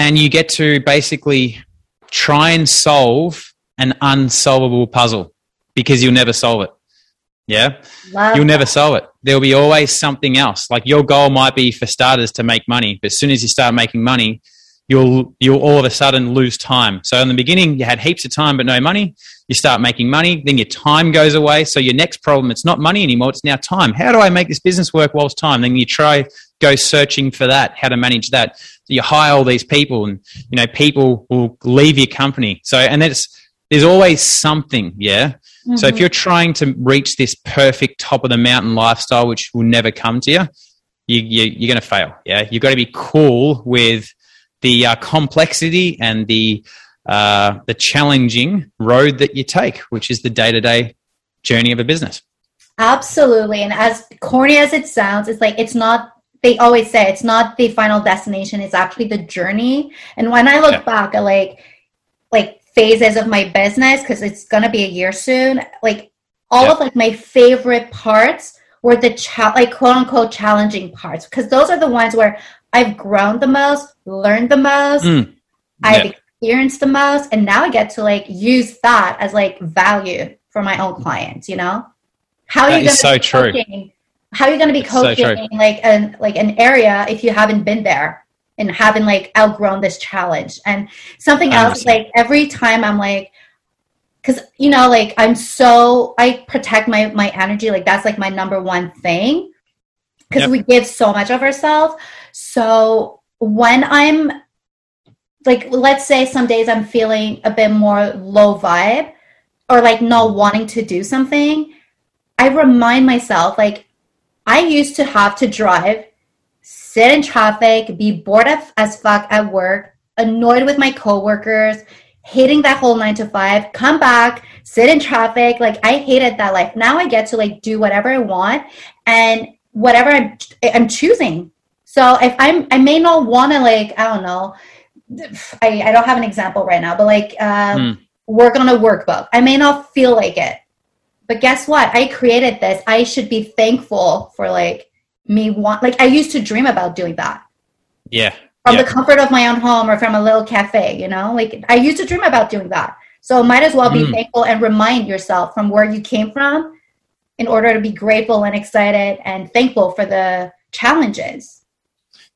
and you get to basically try and solve an unsolvable puzzle because you'll never solve it. Yeah. Love you'll never solve it. There'll be always something else. Like your goal might be for starters to make money, but as soon as you start making money, you'll you'll all of a sudden lose time. So in the beginning you had heaps of time but no money. You start making money, then your time goes away. So your next problem it's not money anymore, it's now time. How do I make this business work whilst time? Then you try go searching for that, how to manage that. So you hire all these people and, you know, people will leave your company. So, and that's, there's always something, yeah? Mm-hmm. So if mm-hmm. you're trying to reach this perfect top of the mountain lifestyle, which will never come to you, you, you are going to fail. Yeah. You've got to be cool with the uh, complexity and the, uh, the challenging road that you take, which is the day to day journey of a business. Absolutely. And as corny as it sounds, it's like, it's not they always say it's not the final destination it's actually the journey and when i look yeah. back at like like phases of my business because it's gonna be a year soon. Like all of like my favorite parts were the cha- like quote unquote challenging parts because those are the ones where i've grown the most learned the most mm. i've experienced the most and now i get to like use that as like value for my own clients you know? How that are you gonna so true. how are you going to be coaching so like an like an area if you haven't been there and haven't like outgrown this challenge. And something else like every time i'm like because you know like i'm so i protect my my energy like that's like my number one thing. Because yep. we give so much of ourselves. So when i'm like let's say some days i'm feeling a bit more low vibe or like not wanting to do something i remind myself like I used to have to drive, sit in traffic, be bored as fuck at work, annoyed with my coworkers, hating that whole nine to five, come back, sit in traffic. Like I hated that life. Now I get to like do whatever I want and whatever I'm, I'm choosing. So if I'm, I may not want to like, I don't know, I, I don't have an example right now, but like, um, mm. work on a workbook. I may not feel like it. But guess what? I created this. I should be thankful for like me want like I used to dream about doing that. Yeah. From yeah. the comfort of my own home or from a little cafe, you know? Like I used to dream about doing that. So might as well be mm. thankful and remind yourself from where you came from in order to be grateful and excited and thankful for the challenges.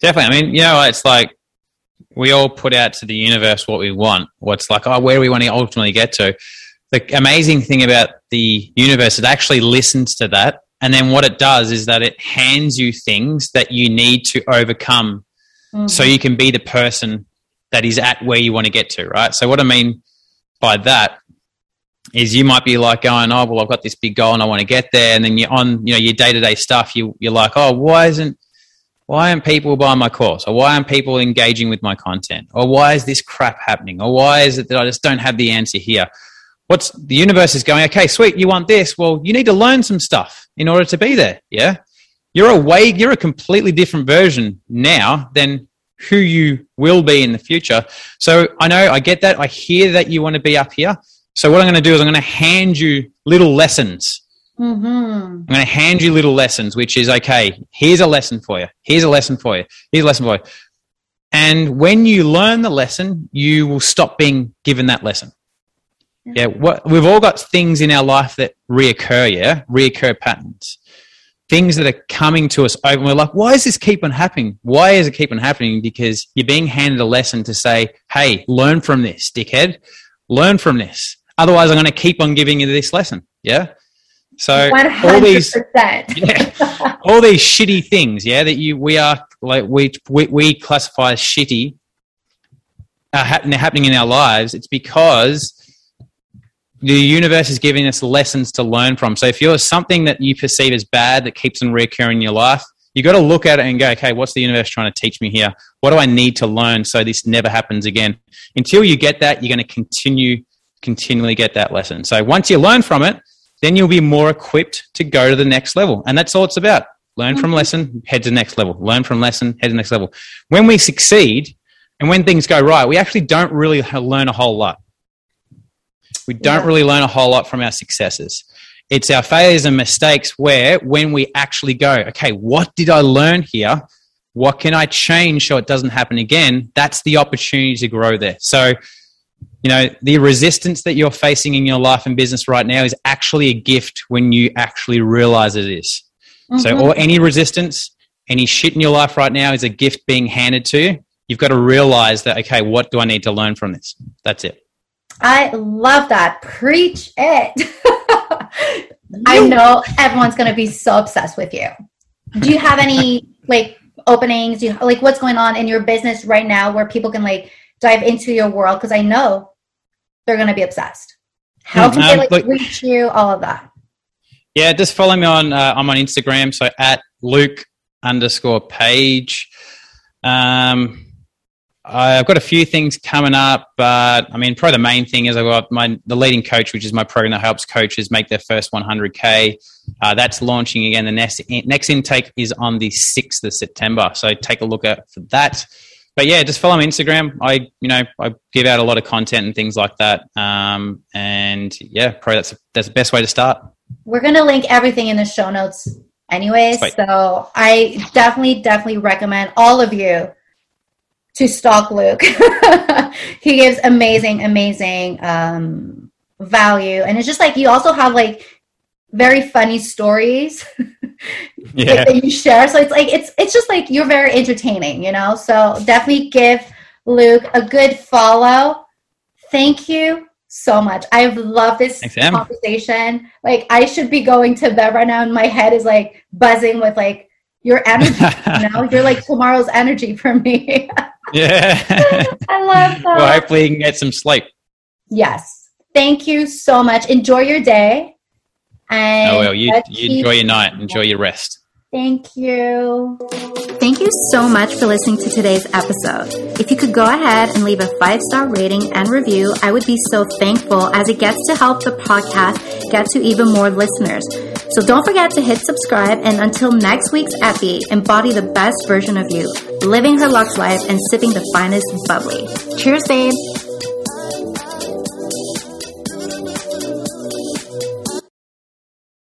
Definitely. I mean, you know, it's like we all put out to the universe what we want, what's like, oh, where we want to ultimately get to. The amazing thing about the universe, it actually listens to that. And then what it does is that it hands you things that you need to overcome mm-hmm. so you can be the person that is at where you want to get to, right? So, what I mean by that is you might be like going, oh, well, I've got this big goal and I want to get there. And then you're on, you know, your day to day stuff, you, you're like, oh, why isn't, why aren't people buying my course? Or why aren't people engaging with my content? Or why is this crap happening? Or why is it that I just don't have the answer here? What's the universe is going, okay, sweet, you want this. Well, you need to learn some stuff in order to be there. Yeah. You're a way, you're a completely different version now than who you will be in the future. So I know I get that. I hear that you want to be up here. So what I'm going to do is I'm going to hand you little lessons Mm-hmm. I'm going to hand you little lessons, which is okay, here's a lesson for you. Here's a lesson for you. Here's a lesson for you. And when you learn the lesson, you will stop being given that lesson. Yeah, what, we've all got things in our life that reoccur, yeah, reoccur patterns. Things that are coming to us over, and we're like, why is this keep on happening? Why is it keep on happening? Because you're being handed a lesson to say, hey, learn from this, dickhead. Learn from this. Otherwise, I'm going to keep on giving you this lesson. Yeah. So 100%. all these, yeah, all these shitty things, yeah, that you we are like we we, we classify as shitty, are happening in our lives. It's because the universe is giving us lessons to learn from. So if you're something that you perceive as bad that keeps on reoccurring in your life, you got to look at it and go, okay, what's the universe trying to teach me here? What do I need to learn so this never happens again? Until you get that, you're going to continue continually get that lesson. So once you learn from it, then you'll be more equipped to go to the next level. And that's all it's about. Learn from mm-hmm. lesson, head to the next level. Learn from lesson, head to the next level. When we succeed and when things go right, we actually don't really learn a whole lot. We don't yeah. really learn a whole lot from our successes. It's our failures and mistakes where, when we actually go, okay, what did I learn here? What can I change so it doesn't happen again? That's the opportunity to grow there. So, you know, the resistance that you're facing in your life and business right now is actually a gift when you actually realize it is. Mm-hmm. So, or any resistance, any shit in your life right now is a gift being handed to you. You've got to realize that, okay, what do I need to learn from this? That's it. I love that. Preach it. I know everyone's going to be so obsessed with you. Do you have any like openings? Do you like what's going on in your business right now where people can like dive into your world? Because I know they're going to be obsessed. How can um, they like reach you? All of that. Yeah, just follow me on. Uh, I'm on Instagram, so at Luke underscore Page. Um, I've got a few things coming up, but I mean, probably the main thing is I've got my the leading coach, which is my program that helps coaches make their first 100k. Uh, that's launching again. The next next intake is on the 6th of September, so take a look at for that but yeah, just follow me Instagram. I you know I give out a lot of content and things like that. Um, and yeah, probably that's that's the best way to start. We're gonna link everything in the show notes, anyways. Sweet. So I definitely definitely recommend all of you to stalk Luke. he gives amazing amazing um, value, and it's just like you also have like very funny stories yeah. that you share. So it's like it's it's just like you're very entertaining, you know. So definitely give Luke a good follow. Thank you so much. I've loved this Thanks, conversation. Like I should be going to bed right now, and my head is like buzzing with like your energy. you know, you're like tomorrow's energy for me. Yeah, I love that. Well, hopefully you can get some sleep. Yes. Thank you so much. Enjoy your day. And oh, well, you, you enjoy your night. Enjoy your rest. Thank you. Thank you so much for listening to today's episode. If you could go ahead and leave a five star rating and review, I would be so thankful as it gets to help the podcast get to even more listeners. So don't forget to hit subscribe. And until next week's epi, embody the best version of you, living her luxe life and sipping the finest bubbly. Cheers, babe.